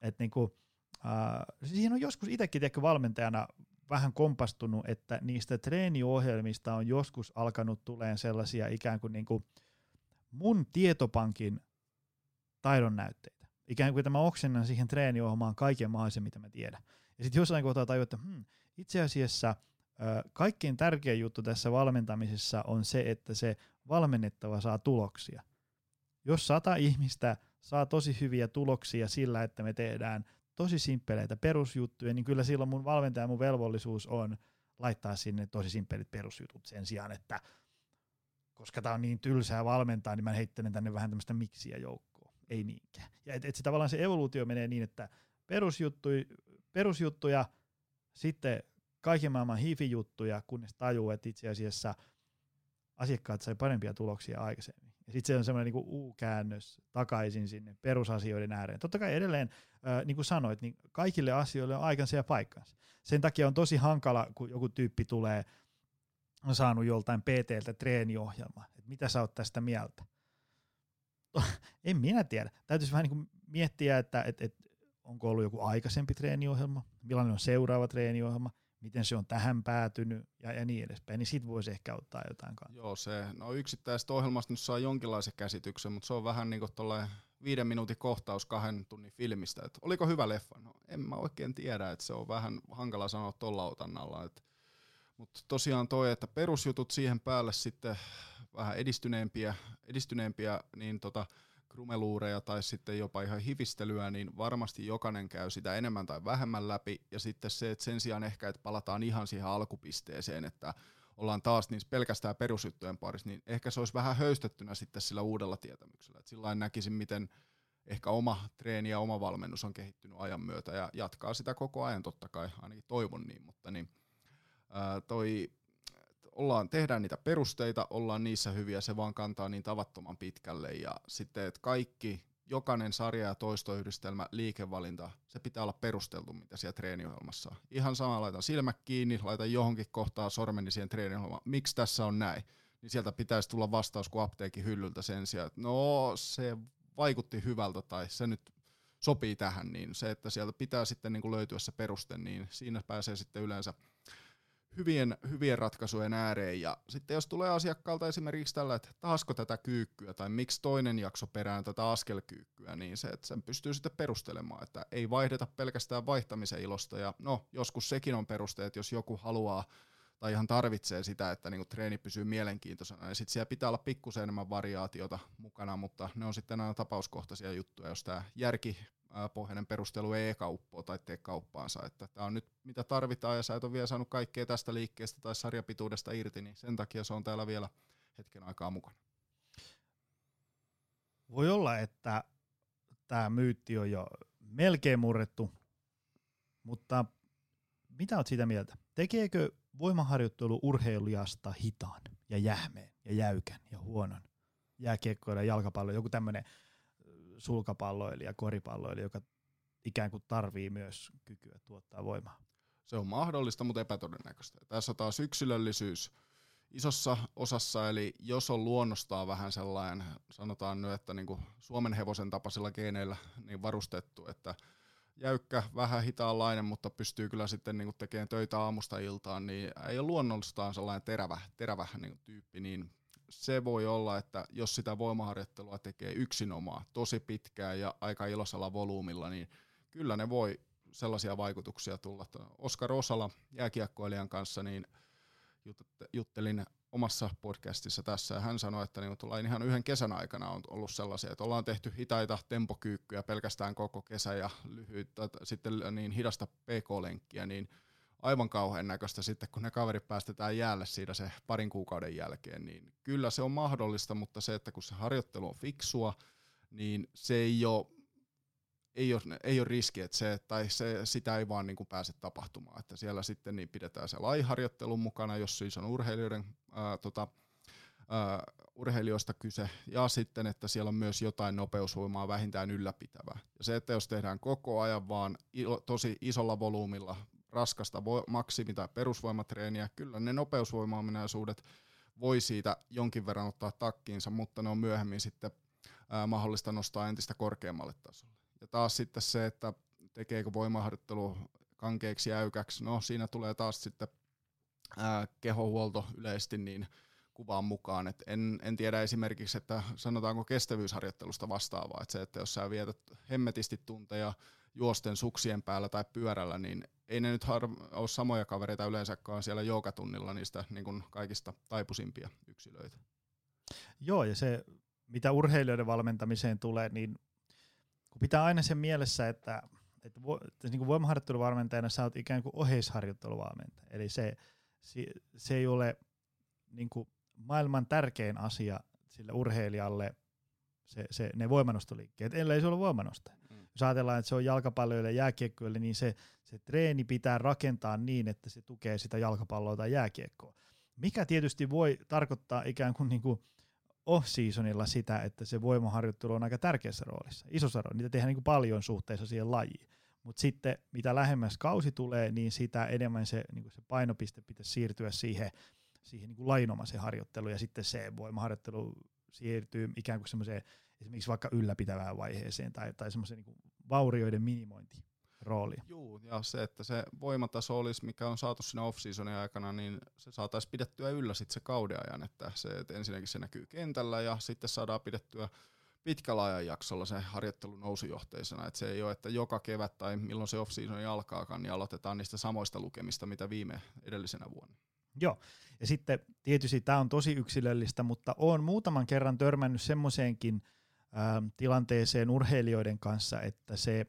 että niinku, äh, siihen on joskus itsekin valmentajana vähän kompastunut, että niistä treeniohjelmista on joskus alkanut tulemaan sellaisia ikään kuin, niin kuin mun tietopankin taidon näytteitä. Ikään kuin tämä oksennan siihen treeniohjelmaan kaiken mahdollisen, mitä mä tiedän. Ja sitten jossain kohtaa tajua, että hmm, itse asiassa ö, kaikkein tärkein juttu tässä valmentamisessa on se, että se valmennettava saa tuloksia. Jos sata ihmistä saa tosi hyviä tuloksia sillä, että me tehdään tosi simppeleitä perusjuttuja, niin kyllä silloin mun valmentaja mun velvollisuus on laittaa sinne tosi simppelit perusjutut sen sijaan, että koska tämä on niin tylsää valmentaa, niin mä heittelen tänne vähän tämmöistä miksiä joukkoa. Ei niinkään. Ja et, et se tavallaan se evoluutio menee niin, että perusjuttuja, perusjuttuja sitten kaiken maailman hifi-juttuja, kunnes tajuu, että itse asiassa asiakkaat sai parempia tuloksia aikaisemmin. Ja sitten se on semmoinen niin U-käännös takaisin sinne perusasioiden ääreen. Totta kai edelleen, äh, niin kuin sanoit, niin kaikille asioille on aikansa ja paikkansa. Sen takia on tosi hankala, kun joku tyyppi tulee – on saanut joltain PTltä treeniohjelma, että mitä sä oot tästä mieltä. [laughs] en minä tiedä. Täytyisi vähän niin kuin miettiä, että, että, että onko ollut joku aikaisempi treeniohjelma, millainen on seuraava treeniohjelma, miten se on tähän päätynyt ja, ja niin edespäin, niin sit voisi ehkä ottaa jotain kanssa. Joo, se, no yksittäisestä ohjelmasta nyt saa jonkinlaisen käsityksen, mutta se on vähän niin kuin viiden minuutin kohtaus kahden tunnin filmistä, että oliko hyvä leffa? No en mä oikein tiedä, että se on vähän hankala sanoa tuolla otannalla, että mutta tosiaan toi, että perusjutut siihen päälle sitten vähän edistyneempiä, edistyneempiä niin tota, krumeluureja tai sitten jopa ihan hivistelyä, niin varmasti jokainen käy sitä enemmän tai vähemmän läpi. Ja sitten se, että sen sijaan ehkä, että palataan ihan siihen alkupisteeseen, että ollaan taas niissä pelkästään perusjuttujen parissa, niin ehkä se olisi vähän höystettynä sitten sillä uudella tietämyksellä. Et sillä näkisin, miten ehkä oma treeni ja oma valmennus on kehittynyt ajan myötä ja jatkaa sitä koko ajan totta kai, ainakin toivon niin, mutta niin – ää, toi, ollaan, tehdään niitä perusteita, ollaan niissä hyviä, se vaan kantaa niin tavattoman pitkälle. Ja sitten, että kaikki, jokainen sarja ja toistoyhdistelmä, liikevalinta, se pitää olla perusteltu, mitä siellä treeniohjelmassa on. Ihan sama, laitan silmät kiinni, laitan johonkin kohtaan sormeni siihen treeniohjelmaan, miksi tässä on näin, niin sieltä pitäisi tulla vastaus kuin apteekin hyllyltä sen sijaan, että no se vaikutti hyvältä tai se nyt sopii tähän, niin se, että sieltä pitää sitten niin kuin löytyä se peruste, niin siinä pääsee sitten yleensä hyvien, hyvien ratkaisujen ääreen. Ja sitten jos tulee asiakkaalta esimerkiksi tällä, että taasko tätä kyykkyä tai miksi toinen jakso perään tätä askelkyykkyä, niin se, että sen pystyy sitten perustelemaan, että ei vaihdeta pelkästään vaihtamisen ilosta. Ja no, joskus sekin on peruste, että jos joku haluaa tai ihan tarvitsee sitä, että niinku treeni pysyy mielenkiintoisena, niin sitten siellä pitää olla pikkusen enemmän variaatiota mukana, mutta ne on sitten aina tapauskohtaisia juttuja, jos tämä järki pohjainen perustelu ei kauppaa tai tee kauppaansa. Että tämä on nyt mitä tarvitaan ja sä et ole vielä saanut kaikkea tästä liikkeestä tai sarjapituudesta irti, niin sen takia se on täällä vielä hetken aikaa mukana. Voi olla, että tämä myytti on jo melkein murrettu, mutta mitä olet siitä mieltä? Tekeekö voimaharjoittelu urheilijasta hitaan ja jähmeen ja jäykän ja huonon jääkiekkoilla, jalkapallo, joku tämmöinen sulkapalloilija, koripalloilija, joka ikään kuin tarvii myös kykyä tuottaa voimaa. Se on mahdollista, mutta epätodennäköistä. Tässä taas yksilöllisyys isossa osassa, eli jos on luonnostaan vähän sellainen, sanotaan nyt, että niin kuin Suomen hevosen tapaisilla geeneillä niin varustettu, että jäykkä, vähän hitaanlainen, mutta pystyy kyllä sitten niin tekemään töitä aamusta iltaan, niin ei ole luonnollistaan sellainen terävä, terävä niin tyyppi, niin se voi olla, että jos sitä voimaharjoittelua tekee yksinomaan tosi pitkään ja aika iloisella volyymilla, niin kyllä ne voi sellaisia vaikutuksia tulla. Oskar Osala jääkiekkoilijan kanssa, niin juttelin omassa podcastissa tässä, ja hän sanoi, että niin tullaan ihan yhden kesän aikana on ollut sellaisia, että ollaan tehty hitaita tempokyykkyjä pelkästään koko kesä ja lyhyt, sitten niin hidasta pk-lenkkiä, niin aivan kauhean näköistä sitten, kun ne kaverit päästetään jäälle siitä se parin kuukauden jälkeen, niin kyllä se on mahdollista, mutta se, että kun se harjoittelu on fiksua, niin se ei ole ei ole, ei ole riski, että se, tai se, sitä ei vaan niin kuin pääse tapahtumaan. Että siellä sitten niin pidetään se laiharjoittelun mukana, jos siis on urheilijoiden, ää, tota, ää, urheilijoista kyse, ja sitten, että siellä on myös jotain nopeusvoimaa vähintään ylläpitävää. Ja se, että jos tehdään koko ajan vaan ilo, tosi isolla volyymilla raskasta vo- maksimi- tai perusvoimatreeniä, kyllä ne nopeusvoimaominaisuudet voi siitä jonkin verran ottaa takkiinsa, mutta ne on myöhemmin sitten ää, mahdollista nostaa entistä korkeammalle tasolle. Ja taas sitten se, että tekeekö voimaharjoittelu kankeeksi jäykäksi, no siinä tulee taas sitten ää, kehohuolto yleisesti niin kuvaan mukaan. Et en, en tiedä esimerkiksi, että sanotaanko kestävyysharjoittelusta vastaavaa, että se, että jos sä vietät hemmetisti tunteja juosten suksien päällä tai pyörällä, niin ei ne nyt har- ole samoja kavereita yleensäkään siellä joogatunnilla niistä niin kuin kaikista taipusimpia yksilöitä. Joo, ja se, mitä urheilijoiden valmentamiseen tulee, niin kun pitää aina sen mielessä, että, että, vo, että niin kuin voimaharjoitteluvalmentajana sä oot ikään kuin oheisharjoitteluvalmentaja. Eli se, se, se ei ole niin kuin maailman tärkein asia sille urheilijalle se, se, ne voimannostoliikkeet, ellei se ole voimanostaja. Jos ajatellaan, että se on jalkapalloille ja jääkiekkoille, niin se, se treeni pitää rakentaa niin, että se tukee sitä jalkapalloa tai jääkiekkoa. Mikä tietysti voi tarkoittaa ikään kuin, niin kuin off-seasonilla sitä, että se voimaharjoittelu on aika tärkeässä roolissa. Isossa roolissa, niitä tehdään niin kuin paljon suhteessa siihen lajiin. Mutta sitten mitä lähemmäs kausi tulee, niin sitä enemmän se, niin kuin se painopiste pitäisi siirtyä siihen, siihen niin kuin lajinomaiseen harjoitteluun, ja sitten se voimaharjoittelu siirtyy ikään kuin semmoiseen esimerkiksi vaikka ylläpitävään vaiheeseen tai, tai semmoiseen niin vaurioiden minimointiin roolia. Joo, ja se, että se voimataso olisi, mikä on saatu siinä off-seasonin aikana, niin se saataisiin pidettyä yllä sitten se kauden ajan, että, se, että ensinnäkin se näkyy kentällä ja sitten saadaan pidettyä pitkällä ajanjaksolla se harjoittelu nousujohteisena, että se ei ole, että joka kevät tai milloin se off-season alkaakaan, niin aloitetaan niistä samoista lukemista, mitä viime edellisenä vuonna. Joo, ja sitten tietysti tämä on tosi yksilöllistä, mutta olen muutaman kerran törmännyt semmoiseenkin tilanteeseen urheilijoiden kanssa, että se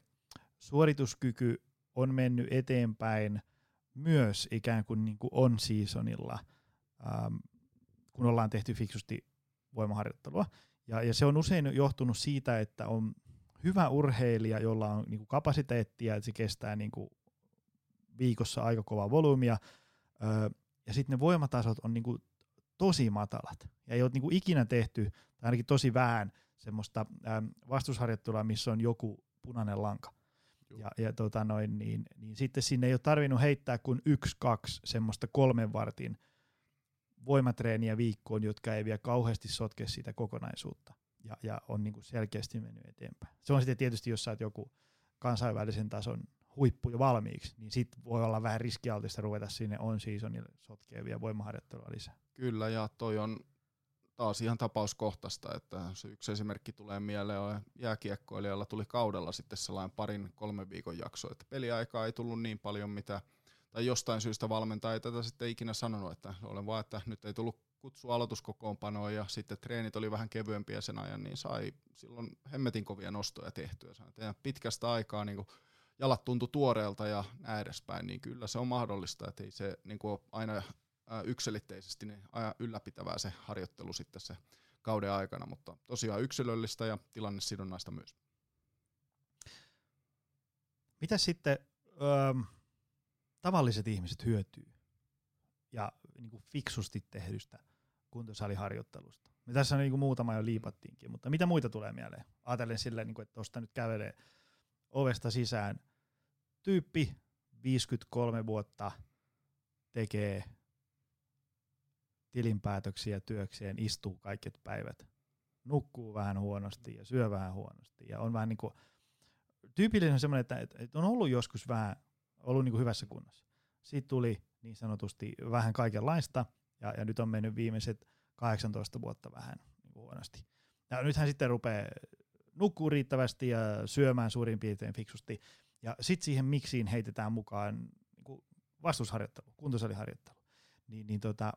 suorituskyky on mennyt eteenpäin myös ikään kuin, niin kuin on seasonilla, ähm, kun ollaan tehty fiksusti voimaharjoittelua. Ja, ja se on usein johtunut siitä, että on hyvä urheilija, jolla on niin kuin kapasiteettia, että se kestää niin kuin viikossa aika kovaa volyymia, ja sitten ne voimatasot on niin kuin tosi matalat. Ja ei ole niin kuin ikinä tehty, tai ainakin tosi vähän, semmoista ähm, vastusharjoittelua, missä on joku punainen lanka. Ja, ja tota noin, niin, niin sitten sinne ei ole tarvinnut heittää kuin yksi, kaksi semmoista kolmen vartin voimatreeniä viikkoon, jotka ei vielä kauheasti sotke sitä kokonaisuutta ja, ja on niin kuin selkeästi mennyt eteenpäin. Se on sitten tietysti, jos sä oot joku kansainvälisen tason huippu jo valmiiksi, niin sitten voi olla vähän riskialtista ruveta sinne on seasonille sotkevia voimaharjoittelua lisää. Kyllä, ja toi on taas ihan tapauskohtaista, että se yksi esimerkki tulee mieleen on jääkiekkoilijalla tuli kaudella sitten sellainen parin kolmen viikon jakso, että peliaikaa ei tullut niin paljon mitä, tai jostain syystä valmentaja ei tätä sitten ikinä sanonut, että olen vaan, että nyt ei tullut kutsu aloituskokoonpanoon ja sitten treenit oli vähän kevyempiä sen ajan, niin sai silloin hemmetin kovia nostoja tehtyä. Sai tehdä pitkästä aikaa niin kuin jalat tuntui tuoreelta ja näin edespäin, niin kyllä se on mahdollista, että ei se niin kuin aina yksilitteisesti niin ylläpitävää se harjoittelu sitten se kauden aikana, mutta tosiaan yksilöllistä ja tilannesidonnaista myös. Mitä sitten öö, tavalliset ihmiset hyötyy ja niin kuin fiksusti tehdystä kuntosaliharjoittelusta? Me tässä niin kuin muutama jo liipattiinkin, mutta mitä muita tulee mieleen? Ajatellen silleen, niin kuin, että tuosta nyt kävelee ovesta sisään tyyppi 53 vuotta tekee tilinpäätöksiä työkseen, istuu kaiket päivät, nukkuu vähän huonosti ja syö vähän huonosti ja on vähän niin kuin tyypillinen on semmoinen, että, että on ollut joskus vähän, ollut niin kuin hyvässä kunnossa. Sitten tuli niin sanotusti vähän kaikenlaista, ja, ja nyt on mennyt viimeiset 18 vuotta vähän niin huonosti. Ja nythän sitten rupeaa nukkuu riittävästi ja syömään suurin piirtein fiksusti. Ja sitten siihen miksiin heitetään mukaan niin vastusharjoittelu, kuntosaliharjoittelu. Niin, niin tota,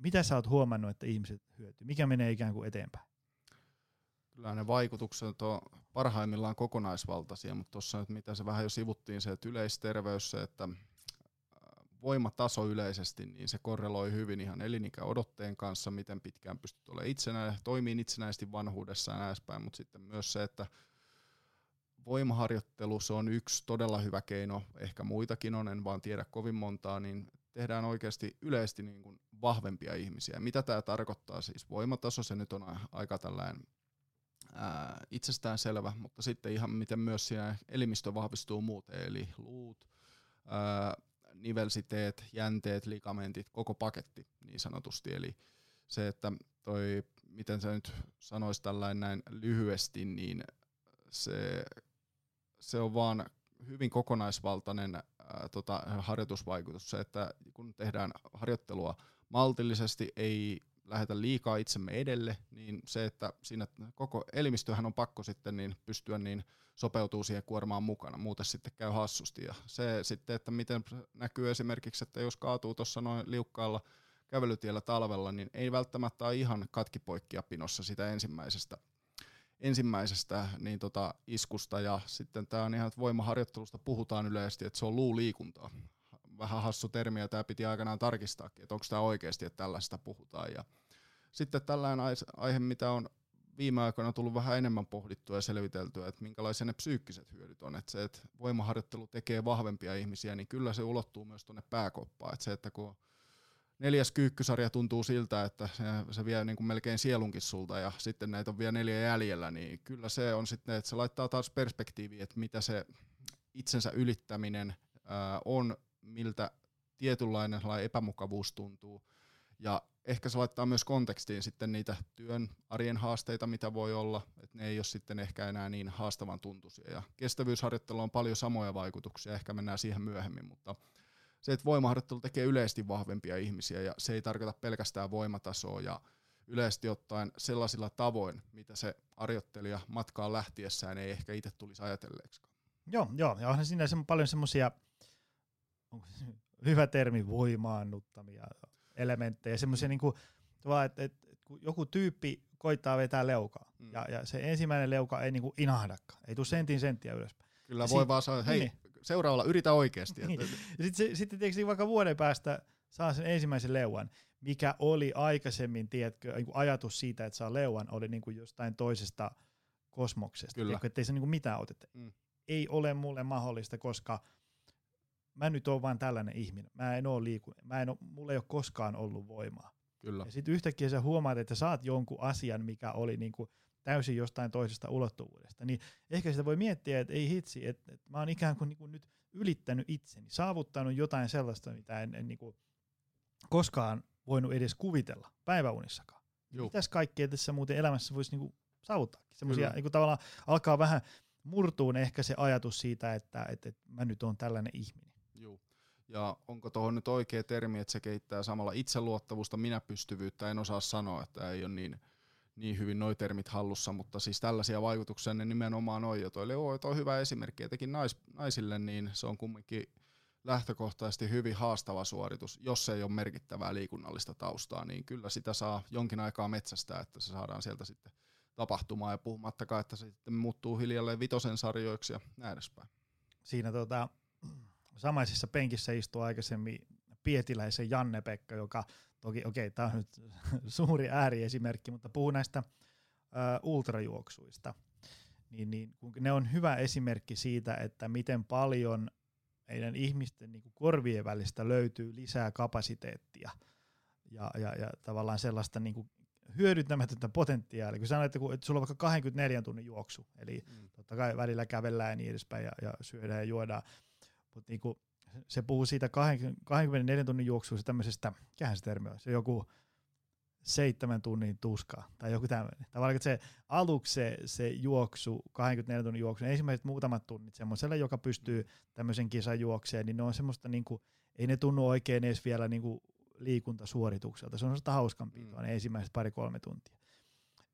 mitä sä oot huomannut, että ihmiset hyötyy? Mikä menee ikään kuin eteenpäin? Kyllä ne vaikutukset on parhaimmillaan kokonaisvaltaisia, mutta tuossa nyt mitä se vähän jo sivuttiin, se että yleisterveys, se, että voimataso yleisesti, niin se korreloi hyvin ihan elinikäodotteen kanssa, miten pitkään pystyt olemaan itsenäinen, toimii itsenäisesti vanhuudessa ja näin mutta sitten myös se, että voimaharjoittelu se on yksi todella hyvä keino, ehkä muitakin on, en vaan tiedä kovin montaa, niin tehdään oikeasti yleisesti niin kuin vahvempia ihmisiä. Mitä tämä tarkoittaa? Siis voimataso, se nyt on aika tällainen ää, itsestään selvä, mutta sitten ihan miten myös siinä elimistö vahvistuu muuten, eli luut, ää, nivelsiteet, jänteet, ligamentit, koko paketti niin sanotusti. Eli se, että toi, miten sä nyt sanois tällainen näin lyhyesti, niin se, se on vaan hyvin kokonaisvaltainen tota, harjoitusvaikutus. Se, että kun tehdään harjoittelua maltillisesti, ei lähetä liikaa itsemme edelle, niin se, että siinä koko elimistöhän on pakko sitten niin pystyä niin sopeutuu siihen kuormaan mukana, muuten sitten käy hassusti. Ja se sitten, että miten näkyy esimerkiksi, että jos kaatuu tuossa noin liukkaalla kävelytiellä talvella, niin ei välttämättä ole ihan katkipoikkia pinossa sitä ensimmäisestä, ensimmäisestä niin tota, iskusta. Ja sitten tämä on ihan, että voimaharjoittelusta puhutaan yleisesti, että se on luuliikuntaa. Vähän hassu termi, ja tämä piti aikanaan tarkistaakin, että onko tämä oikeasti, että tällaista puhutaan. Ja sitten tällainen aihe, mitä on viime aikoina tullut vähän enemmän pohdittua ja selviteltyä, että minkälaisia ne psyykkiset hyödyt on. Että se, että voimaharjoittelu tekee vahvempia ihmisiä, niin kyllä se ulottuu myös tuonne pääkoppaan. Että se, että kun neljäs kyykkysarja tuntuu siltä, että se, se vie niin kuin melkein sielunkin sulta ja sitten näitä on vielä neljä jäljellä, niin kyllä se on sitten, että se laittaa taas perspektiiviin, että mitä se itsensä ylittäminen ää, on, miltä tietynlainen epämukavuus tuntuu. Ja ehkä se laittaa myös kontekstiin sitten niitä työn arjen haasteita, mitä voi olla, että ne ei ole sitten ehkä enää niin haastavan tuntuisia. Ja kestävyysharjoittelu on paljon samoja vaikutuksia, ehkä mennään siihen myöhemmin, mutta se, että voimaharjoittelu tekee yleisesti vahvempia ihmisiä ja se ei tarkoita pelkästään voimatasoa ja yleisesti ottaen sellaisilla tavoin, mitä se harjoittelija matkaan lähtiessään ei ehkä itse tulisi ajatelleeksi. Joo, joo, ja onhan siinä paljon semmoisia, [laughs] hyvä termi, voimaannuttamia elementtejä, semmoisia niin kuin, että, että, kun joku tyyppi koittaa vetää leukaa, mm. ja, ja se ensimmäinen leuka ei niin kuin inahdakaan, ei tule sentin senttiä ylöspäin. Kyllä voi vaan sanoa, hei, niin. Seuraavalla yritä oikeasti. Niin. Sitten, sitten tietysti vaikka vuoden päästä saa sen ensimmäisen leuan, mikä oli aikaisemmin, tiedätkö, niin kuin ajatus siitä, että saa leuan, oli niin kuin jostain toisesta kosmoksesta. Kyllä. Tiedätkö, ettei se niin kuin mitään oteta. Mm. Ei ole mulle mahdollista, koska mä nyt oon vaan tällainen ihminen. Mä en oo liiku, mä en oo, mulla ei ole koskaan ollut voimaa. Kyllä. Ja sitten yhtäkkiä sä huomaat, että saat jonkun asian, mikä oli niinku täysin jostain toisesta ulottuvuudesta. Niin ehkä sitä voi miettiä, että ei hitsi, että, että mä oon ikään kuin, niinku nyt ylittänyt itseni, saavuttanut jotain sellaista, mitä en, en niinku koskaan voinut edes kuvitella päiväunissakaan. Juu. Mitäs kaikkea tässä muuten elämässä voisi niinku saavuttaa? Semmoisia niinku tavallaan alkaa vähän murtuun ehkä se ajatus siitä, että, että, että mä nyt oon tällainen ihminen. Juu. Ja onko tuohon nyt oikea termi, että se keittää samalla itseluottavuutta, minäpystyvyyttä, en osaa sanoa, että ei ole niin, niin hyvin noi termit hallussa, mutta siis tällaisia vaikutuksia ne nimenomaan on. Ja toi Leo on hyvä esimerkki, etenkin nais, naisille, niin se on kumminkin lähtökohtaisesti hyvin haastava suoritus, jos ei ole merkittävää liikunnallista taustaa, niin kyllä sitä saa jonkin aikaa metsästä, että se saadaan sieltä sitten tapahtumaan ja puhumattakaan, että se sitten muuttuu hiljalleen vitosen sarjoiksi ja näin edespäin. Siinä tota, samaisessa penkissä istuu aikaisemmin pietiläisen Janne-Pekka, joka toki, okei, okay, tämä on nyt [laughs] suuri ääriesimerkki, mutta puhuu näistä ä, ultrajuoksuista. Niin, niin, kun ne on hyvä esimerkki siitä, että miten paljon meidän ihmisten niin kuin korvien välistä löytyy lisää kapasiteettia ja, ja, ja tavallaan sellaista niin kuin hyödyntämätöntä potentiaalia. Kun sanoit, että, kun, että sulla on vaikka 24 tunnin juoksu, eli mm. totta kai välillä kävellään ja niin edespäin ja, ja syödään ja juodaan, mutta niinku, se puhuu siitä 24 tunnin juoksuista tämmöisestä, mikähän se termi on, se joku seitsemän tunnin tuskaa tai joku tämmöinen. Tavallaan että se aluksi se, se juoksu, 24 tunnin juoksu, ensimmäiset muutamat tunnit semmoiselle, joka pystyy tämmöisen kisan juokseen, niin ne on semmoista niinku, ei ne tunnu oikein edes vielä niinku liikuntasuoritukselta. Se on semmoista hauskanpitoa mm. ne ensimmäiset pari-kolme tuntia.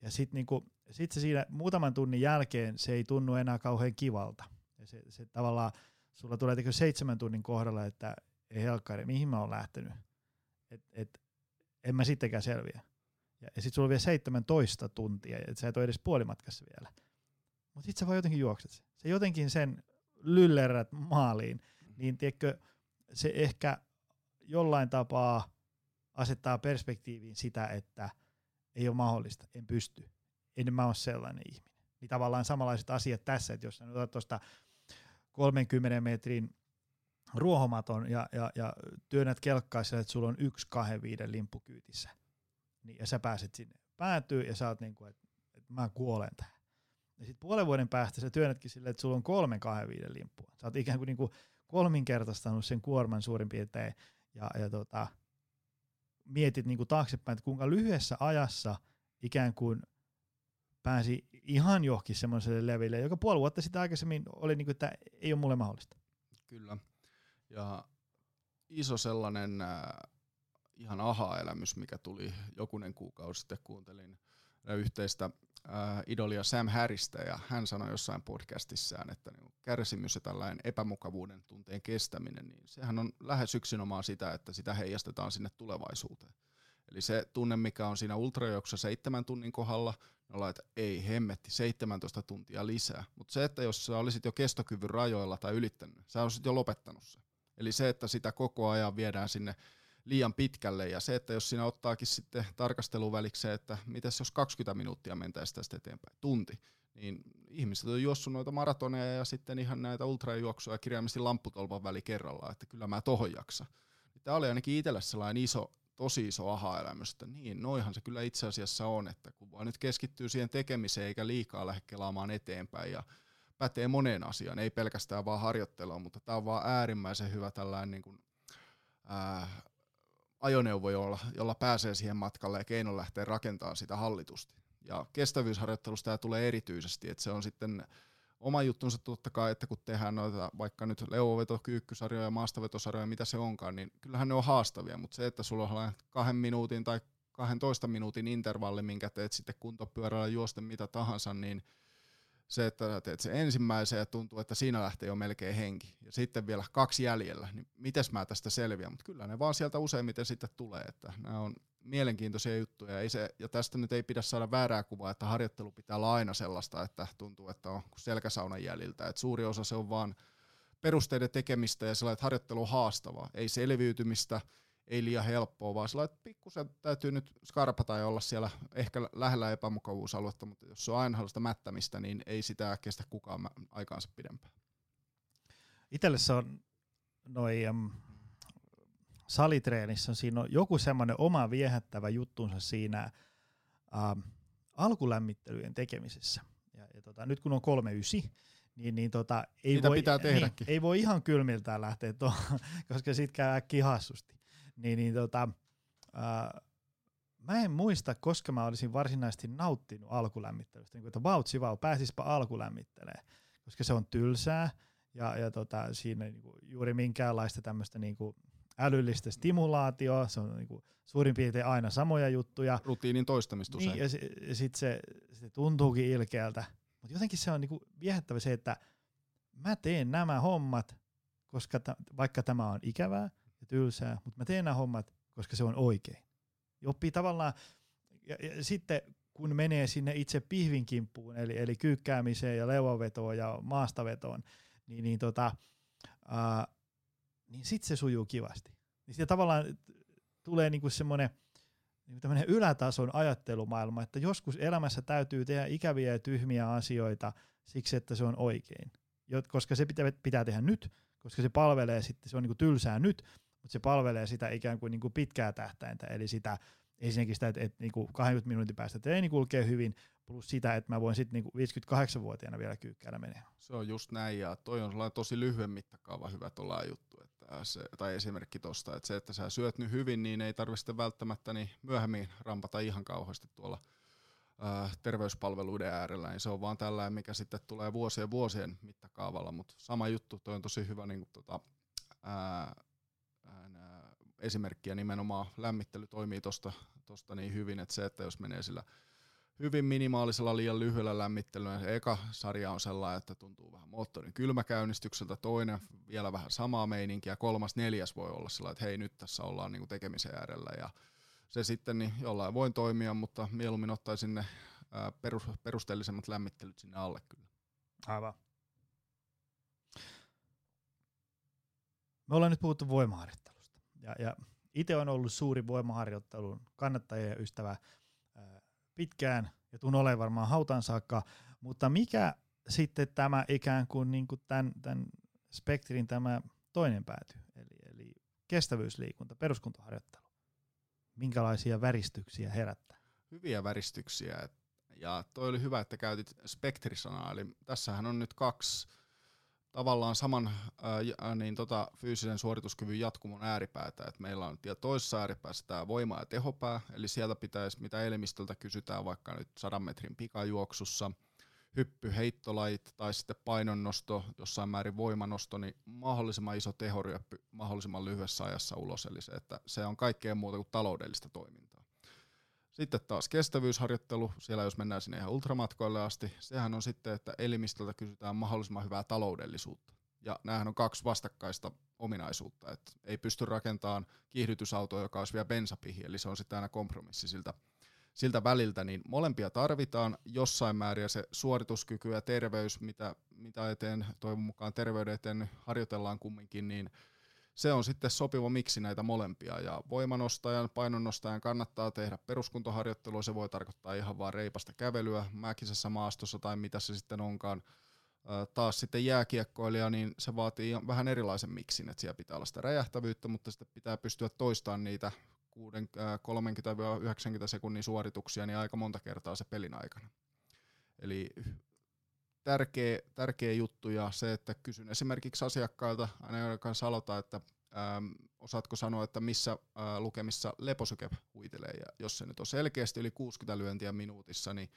Ja sitten niinku, sit se siinä muutaman tunnin jälkeen se ei tunnu enää kauhean kivalta. Ja se, se tavallaan, sulla tulee seitsemän tunnin kohdalla, että ei helkkari, mihin mä oon lähtenyt. Et, et, en mä sittenkään selviä. Ja, ja sit sulla on vielä 17 tuntia, ja sä et ole edes puolimatkassa vielä. Mutta sit sä vaan jotenkin juokset se. Se jotenkin sen lyllerät maaliin, niin tiedätkö, se ehkä jollain tapaa asettaa perspektiiviin sitä, että ei ole mahdollista, en pysty, en mä ole sellainen ihminen. Niin tavallaan samanlaiset asiat tässä, että jos sä otat tuosta 30 metrin ruohomaton ja, ja, ja työnnät kelkkaa sillä, että sulla on yksi kahden viiden limppu kyytissä, niin, ja sä pääset sinne päätyy ja sä oot niin kuin, että, että mä kuolen tähän. Ja sitten puolen vuoden päästä sä työnnätkin silleen, että sulla on kolme kahden viiden limppua. Sä oot ikään kuin, niin kuin kolminkertaistanut sen kuorman suurin piirtein ja, ja tota, mietit niin kuin taaksepäin, että kuinka lyhyessä ajassa ikään kuin pääsi ihan johonkin semmoiselle leville, joka puoli vuotta sitten aikaisemmin oli, niin kuin, että ei ole mulle mahdollista. Kyllä. Ja iso sellainen äh, ihan aha-elämys, mikä tuli jokunen kuukausi sitten, kuuntelin yhteistä äh, idolia Sam Harrista, ja hän sanoi jossain podcastissaan, että niin kärsimys ja tällainen epämukavuuden tunteen kestäminen, niin sehän on lähes yksinomaan sitä, että sitä heijastetaan sinne tulevaisuuteen. Eli se tunne, mikä on siinä ultrajuoksussa seitsemän tunnin kohdalla, ollaan, että ei hemmetti, 17 tuntia lisää. Mutta se, että jos sä olisit jo kestokyvyn rajoilla tai ylittänyt, sä olisit jo lopettanut se. Eli se, että sitä koko ajan viedään sinne liian pitkälle ja se, että jos siinä ottaakin sitten tarkasteluvälikseen, että mitäs jos 20 minuuttia mentäisiin tästä eteenpäin, tunti, niin ihmiset on juossut noita maratoneja ja sitten ihan näitä ultrajuoksuja kirjaimisesti lampputolpan väli kerrallaan, että kyllä mä tohon jaksa. Tämä oli ainakin itselle sellainen iso, tosi iso aha-elämys, että niin, noihan se kyllä itse asiassa on, että kun vaan nyt keskittyy siihen tekemiseen eikä liikaa lähde kelaamaan eteenpäin ja pätee moneen asiaan, ei pelkästään vaan harjoittelua, mutta tämä on vaan äärimmäisen hyvä tällainen niin kuin, ää, ajoneuvo, jolla, jolla pääsee siihen matkalle ja keino lähtee rakentamaan sitä hallitusti. Ja kestävyysharjoittelusta tämä tulee erityisesti, että se on sitten oma juttunsa totta kai, että kun tehdään noita vaikka nyt leuvoveto, kyykkysarjoja, maastavetosarjoja, mitä se onkaan, niin kyllähän ne on haastavia, mutta se, että sulla on kahden minuutin tai 12 minuutin intervalli, minkä teet sitten kuntopyörällä juosten mitä tahansa, niin – se, että teet se ensimmäisen ja tuntuu, että siinä lähtee jo melkein henki. Ja sitten vielä kaksi jäljellä, niin mites mä tästä selviän? Mutta kyllä ne vaan sieltä useimmiten sitten tulee, että nämä on mielenkiintoisia juttuja. Ei se, ja tästä nyt ei pidä saada väärää kuvaa, että harjoittelu pitää olla aina sellaista, että tuntuu, että on selkäsaunan jäljiltä. Et suuri osa se on vaan perusteiden tekemistä ja sellainen, että harjoittelu on haastavaa. Ei selviytymistä, ei liian helppoa, vaan sillä että pikkusen täytyy nyt skarpata ja olla siellä ehkä lähellä epämukavuusaluetta, mutta jos se on aina sellaista mättämistä, niin ei sitä kestä kukaan aikaansa pidempään. Itelle se on noin um, salitreenissä, siinä on joku semmoinen oma viehättävä juttunsa siinä um, alkulämmittelyjen tekemisessä. Ja, ja tota, nyt kun on kolme ysi, niin, niin tota, ei, voi, pitää niin, ei voi ihan kylmiltään lähteä tuohon, [laughs] koska siitä käy äkkiä hassusti. Niin, niin tota, ää, mä en muista, koska mä olisin varsinaisesti nauttinut alkulämmittelystä, niin kuin, että vautsi vau, pääsispä alkulämmittelee, koska se on tylsää. Ja, ja tota, siinä ei niin juuri minkäänlaista tämmöistä niin kuin älyllistä stimulaatioa, se on niin kuin suurin piirtein aina samoja juttuja. Rutiinin toistamista usein. Niin, ja, sitten se, se tuntuukin ilkeältä, mutta jotenkin se on niin kuin viehättävä se, että mä teen nämä hommat, koska t- vaikka tämä on ikävää, ja tylsää, mutta mä teen nämä hommat, koska se on oikein. Ja oppii tavallaan, ja, ja sitten kun menee sinne itse pihvinkimppuun, eli, eli kyykkäämiseen ja leuanvetoon ja maastavetoon, niin, niin, tota, ää, niin sitten se sujuu kivasti. Niin sitten tavallaan tulee niinku semmoinen niinku ylätason ajattelumaailma, että joskus elämässä täytyy tehdä ikäviä ja tyhmiä asioita siksi, että se on oikein. Koska se pitää, pitää tehdä nyt, koska se palvelee sitten, se on niinku tylsää nyt, mutta se palvelee sitä ikään kuin, niin kuin pitkää tähtäintä, eli sitä ensinnäkin sitä, että, että niin kuin 20 minuutin päästä treeni kulkee hyvin, plus sitä, että mä voin sitten niin 58-vuotiaana vielä kyykkäällä menee. Se on just näin, ja toi on tosi lyhyen mittakaava hyvä tuolla juttu, se, tai esimerkki tuosta, että se, että sä syöt nyt hyvin, niin ei tarvitse välttämättä niin myöhemmin rampata ihan kauheasti tuolla ää, terveyspalveluiden äärellä, niin se on vaan tällainen, mikä sitten tulee vuosien vuosien mittakaavalla, mutta sama juttu, toi on tosi hyvä niin kuin, tota, ää, ää, esimerkki ja nimenomaan. Lämmittely toimii tuosta tosta niin hyvin, että se, että jos menee sillä hyvin minimaalisella liian lyhyellä lämmittelyllä. Se eka sarja on sellainen, että tuntuu vähän moottorin kylmäkäynnistykseltä, toinen vielä vähän samaa meininkiä, kolmas, neljäs voi olla sellainen, että hei nyt tässä ollaan niin tekemisen äärellä ja se sitten niin jollain voi toimia, mutta mieluummin ottaisin ne perus, perusteellisemmat lämmittelyt sinne alle kyllä. Aivan. Me ollaan nyt puhuttu voimaharjoittelusta ja, ja itse on ollut suuri voimaharjoittelun kannattaja ja ystävä pitkään ja tuun olemaan varmaan hautaan saakka, mutta mikä sitten tämä ikään kuin, niin kuin tämän, tämän spektrin tämä toinen pääty, eli, eli kestävyysliikunta, peruskuntoharjoittelu, minkälaisia väristyksiä herättää? Hyviä väristyksiä, ja toi oli hyvä, että käytit spektrisanaa, eli tässähän on nyt kaksi tavallaan saman ää, niin tota, fyysisen suorituskyvyn jatkumon ääripäätä. Et meillä on toisessa ääripäässä tämä voima- ja tehopää, eli sieltä pitäisi, mitä elimistöltä kysytään vaikka nyt 100 metrin pikajuoksussa, hyppy, heittolait tai sitten painonnosto, jossain määrin voimanosto, niin mahdollisimman iso tehoryöppy mahdollisimman lyhyessä ajassa ulos, eli se, että se on kaikkea muuta kuin taloudellista toimintaa. Sitten taas kestävyysharjoittelu, siellä jos mennään sinne ihan ultramatkoille asti, sehän on sitten, että elimistöltä kysytään mahdollisimman hyvää taloudellisuutta. Ja näähän on kaksi vastakkaista ominaisuutta, että ei pysty rakentamaan kiihdytysautoa, joka olisi vielä bensapihi, eli se on sitten aina kompromissi siltä, siltä väliltä, niin molempia tarvitaan. Jossain määrin, ja se suorituskyky ja terveys, mitä, mitä eteen, toivon mukaan terveyden eteen harjoitellaan kumminkin, niin se on sitten sopiva miksi näitä molempia. Ja voimanostajan, painonnostajan kannattaa tehdä peruskuntoharjoittelua, se voi tarkoittaa ihan vaan reipasta kävelyä mäkisessä maastossa tai mitä se sitten onkaan. Taas sitten jääkiekkoilija, niin se vaatii vähän erilaisen miksin, että siellä pitää olla sitä räjähtävyyttä, mutta sitten pitää pystyä toistamaan niitä 30-90 sekunnin suorituksia niin aika monta kertaa se pelin aikana. Eli tärkeä, tärkeä juttu ja se, että kysyn esimerkiksi asiakkailta, aina joka salota, että ähm, osaatko sanoa, että missä äh, lukemissa leposyke huitelee? Ja jos se nyt on selkeästi yli 60 lyöntiä minuutissa, niin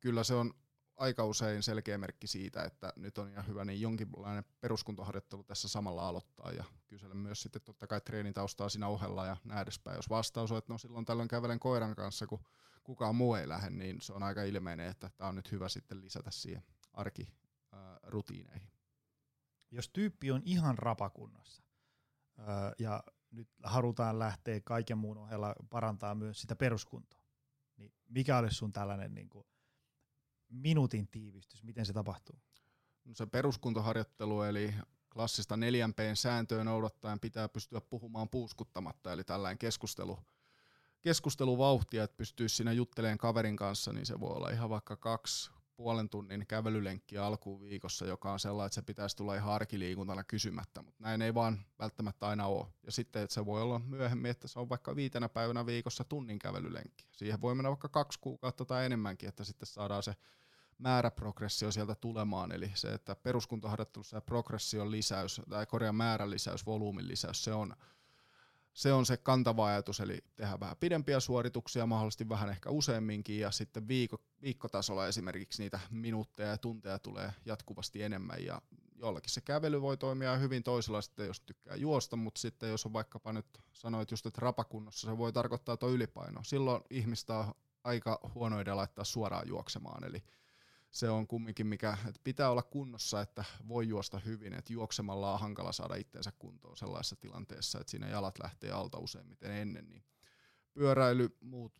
kyllä se on aika usein selkeä merkki siitä, että nyt on ihan hyvä, niin jonkinlainen peruskuntoharjoittelu tässä samalla aloittaa. Ja kysellä myös sitten totta kai treenitaustaa siinä ohella ja näin edespäin. Jos vastaus on, että no silloin tällöin kävelen koiran kanssa, kun kukaan muu ei lähde, niin se on aika ilmeinen, että tämä on nyt hyvä sitten lisätä siihen arkirutiineihin. Jos tyyppi on ihan rapakunnossa ja nyt halutaan lähteä kaiken muun ohella parantaa myös sitä peruskuntoa, niin mikä olisi sun tällainen niin kuin minuutin tiivistys, miten se tapahtuu? No se peruskuntoharjoittelu, eli klassista 4Pn sääntöä noudattaen pitää pystyä puhumaan puuskuttamatta, eli tällainen keskustelu, keskusteluvauhtia, että pystyisi siinä juttelemaan kaverin kanssa, niin se voi olla ihan vaikka kaksi, puolen tunnin kävelylenkki alkuun viikossa, joka on sellainen, että se pitäisi tulla ihan arkiliikuntana kysymättä, mutta näin ei vaan välttämättä aina ole. Ja sitten, että se voi olla myöhemmin, että se on vaikka viitenä päivänä viikossa tunnin kävelylenkki. Siihen voi mennä vaikka kaksi kuukautta tai enemmänkin, että sitten saadaan se määräprogressio sieltä tulemaan, eli se, että peruskuntoharjoittelussa ja progression lisäys, tai korjaa määrän lisäys, volyymin lisäys, se on se on se kantava ajatus, eli tehdään vähän pidempiä suorituksia, mahdollisesti vähän ehkä useamminkin, ja sitten viikko, viikkotasolla esimerkiksi niitä minuutteja ja tunteja tulee jatkuvasti enemmän, ja jollakin se kävely voi toimia hyvin toisella sitten, jos tykkää juosta, mutta sitten jos on vaikkapa nyt sanoit just, että rapakunnossa, se voi tarkoittaa tuo ylipaino. Silloin ihmistä on aika huono idea laittaa suoraan juoksemaan, eli se on kumminkin mikä, että pitää olla kunnossa, että voi juosta hyvin, että juoksemalla on hankala saada itseensä kuntoon sellaisessa tilanteessa, että siinä jalat lähtee alta useimmiten ennen, niin pyöräily, muut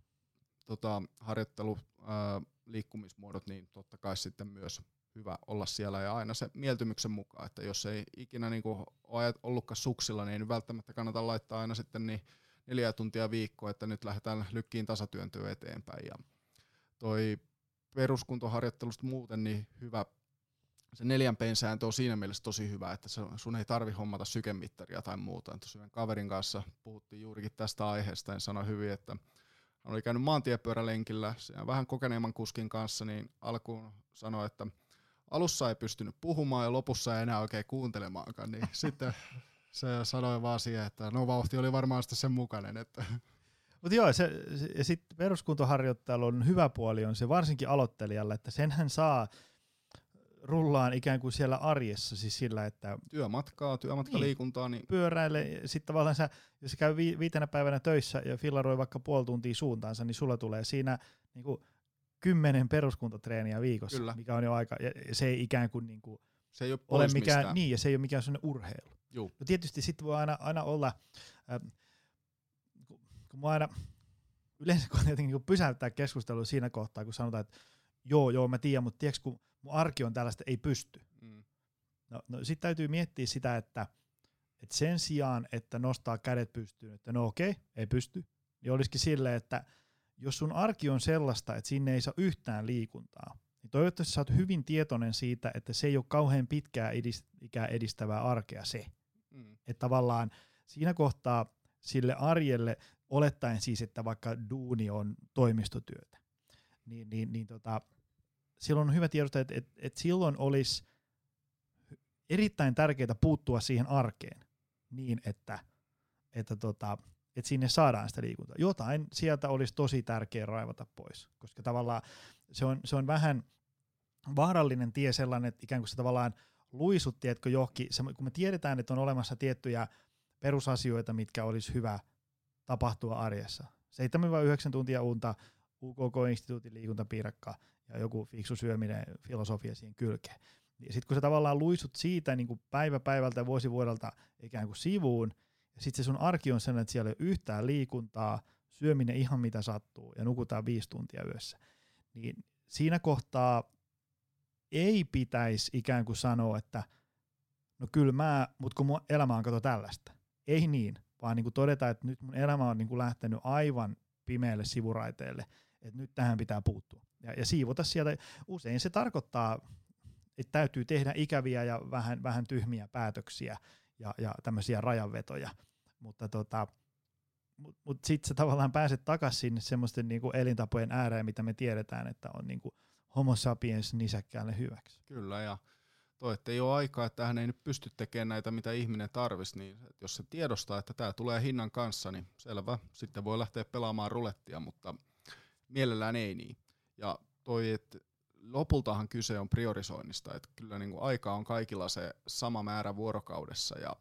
tota, harjoittelu, ää, liikkumismuodot, niin totta kai sitten myös hyvä olla siellä ja aina se mieltymyksen mukaan, että jos ei ikinä niin kuin ole ollutkaan suksilla, niin ei välttämättä kannata laittaa aina sitten niin neljä tuntia viikkoa, että nyt lähdetään lykkiin tasatyöntöön eteenpäin ja toi peruskuntoharjoittelusta muuten niin hyvä, se neljän pein sääntö on siinä mielessä tosi hyvä, että sun ei tarvi hommata sykemittaria tai muuta. Tosiaan kaverin kanssa puhuttiin juurikin tästä aiheesta, ja sanoi hyvin, että hän oli käynyt maantiepyörälenkillä vähän kokeneemman kuskin kanssa, niin alkuun sanoi, että alussa ei pystynyt puhumaan ja lopussa ei enää oikein kuuntelemaankaan, niin [laughs] sitten Se sanoi vaan siihen, että no vauhti oli varmaan sitten sen mukainen. Että. Mutta joo, se, se, ja sitten peruskuntoharjoittelun hyvä puoli on se varsinkin aloittelijalle, että senhän saa rullaan ikään kuin siellä arjessa, siis sillä, että Työmatkaa, työmatkaliikuntaa. Niin. pyöräile, sitten tavallaan sä, jos sä käy vi- viitenä päivänä töissä ja fillaroi vaikka puoli tuntia suuntaansa, niin sulla tulee siinä niin kuin kymmenen peruskuntatreeniä viikossa, Kyllä. mikä on jo aika, ja se ei ikään kuin, niin kuin Se ei ole ole mikään, mistään. niin, ja se ei ole mikään sellainen urheilu. Juu. No tietysti sitten voi aina, aina olla, äh, kun, kun mä aina yleensä kun jotenkin niin pysäyttää keskustelua siinä kohtaa, kun sanotaan, että joo, joo, mä tiedän, mutta tiedätkö, kun mun arki on tällaista, ei pysty. Mm. No, no sitten täytyy miettiä sitä, että, että sen sijaan, että nostaa kädet pystyyn, että no okei, ei pysty, niin olisikin silleen, että jos sun arki on sellaista, että sinne ei saa yhtään liikuntaa, niin toivottavasti sä oot hyvin tietoinen siitä, että se ei ole kauhean pitkää edist- ikää edistävää arkea se. Mm. Että tavallaan siinä kohtaa sille arjelle, olettaen siis, että vaikka duuni on toimistotyötä, niin, niin, niin tota, silloin on hyvä tiedostaa, että, että, että silloin olisi erittäin tärkeää puuttua siihen arkeen niin, että, että, tota, että sinne saadaan sitä liikuntaa. Jotain sieltä olisi tosi tärkeää raivata pois, koska tavallaan se on, se on vähän vaarallinen tie sellainen, että ikään kuin se tavallaan luisut, tiedätkö, johonkin, kun me tiedetään, että on olemassa tiettyjä perusasioita, mitkä olisi hyvä tapahtua arjessa. 7-9 tuntia unta, UKK-instituutin liikuntapiirakka ja joku fiksu syöminen, filosofia siihen kylkeen. Ja sitten kun sä tavallaan luisut siitä niin kuin päivä päivältä ja vuosi vuodelta ikään kuin sivuun, ja sitten se sun arki on sellainen, että siellä ei ole yhtään liikuntaa, syöminen ihan mitä sattuu ja nukutaan viisi tuntia yössä, niin siinä kohtaa ei pitäisi ikään kuin sanoa, että no kyllä mä, mutta kun mun elämä on kato tällaista. Ei niin, vaan niin kuin todeta, että nyt mun elämä on niin kuin lähtenyt aivan pimeälle sivuraiteelle, että nyt tähän pitää puuttua. Ja, ja siivota sieltä, usein se tarkoittaa, että täytyy tehdä ikäviä ja vähän, vähän tyhmiä päätöksiä ja, ja tämmöisiä rajanvetoja, mutta tota, mut, mut sitten sä tavallaan pääset takaisin sinne semmoisten niinku elintapojen ääreen, mitä me tiedetään, että on niinku homo sapiens nisäkkäälle hyväksi. Kyllä, ja toi, että ei ole aikaa, että hän ei nyt pysty tekemään näitä, mitä ihminen tarvisi, niin jos se tiedostaa, että tämä tulee hinnan kanssa, niin selvä, sitten voi lähteä pelaamaan rulettia, mutta mielellään ei niin. Ja toi, että lopultahan kyse on priorisoinnista, että kyllä niin kuin aika on kaikilla se sama määrä vuorokaudessa, ja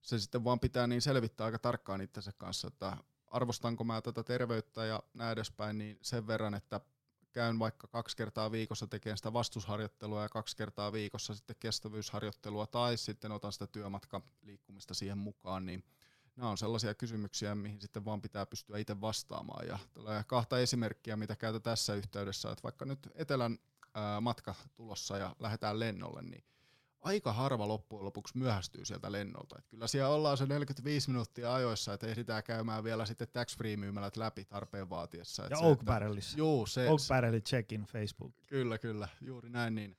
se sitten vaan pitää niin selvittää aika tarkkaan itsensä kanssa, että arvostanko mä tätä terveyttä ja näin edespäin, niin sen verran, että käyn vaikka kaksi kertaa viikossa tekemään sitä vastusharjoittelua ja kaksi kertaa viikossa sitten kestävyysharjoittelua tai sitten otan sitä työmatkaliikkumista siihen mukaan, niin nämä on sellaisia kysymyksiä, mihin sitten vaan pitää pystyä itse vastaamaan. Ja kahta esimerkkiä, mitä käytän tässä yhteydessä, että vaikka nyt etelän matka tulossa ja lähdetään lennolle, niin aika harva loppujen lopuksi myöhästyy sieltä lennolta. Et kyllä siellä ollaan se 45 minuuttia ajoissa, että ehditään käymään vielä sitten tax-free myymälät läpi tarpeen vaatiessa. Et Ja se, Oak Barrelissa. Juu, se, Oak Barrel check-in Facebook. Kyllä, kyllä, juuri näin. Niin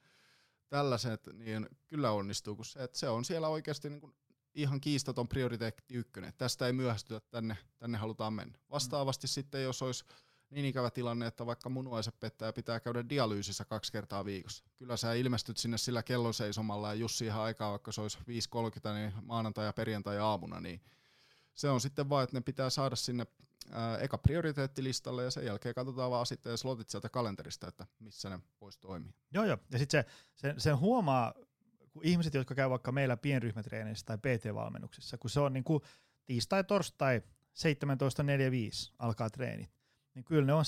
tällaiset niin kyllä onnistuu, kun se, että se on siellä oikeasti niin kuin ihan kiistaton prioriteetti ykkönen. Tästä ei myöhästytä, tänne, tänne halutaan mennä. Vastaavasti sitten, jos olisi niin ikävä tilanne, että vaikka munuaiset pettää ja pitää käydä dialyysissä kaksi kertaa viikossa. Kyllä sä ilmestyt sinne sillä kellon seisomalla ja just siihen aikaan, vaikka se olisi 5.30, niin maanantai ja perjantai aamuna, niin se on sitten vaan, että ne pitää saada sinne ää, eka prioriteettilistalle ja sen jälkeen katsotaan vaan sitten slotit sieltä kalenterista, että missä ne voisi toimia. Joo, joo. Ja sitten se, se, sen huomaa, kun ihmiset, jotka käy vaikka meillä pienryhmätreeneissä tai PT-valmennuksissa, kun se on niin kuin tiistai, torstai, 17.45 alkaa treenit, niin kyllä ne on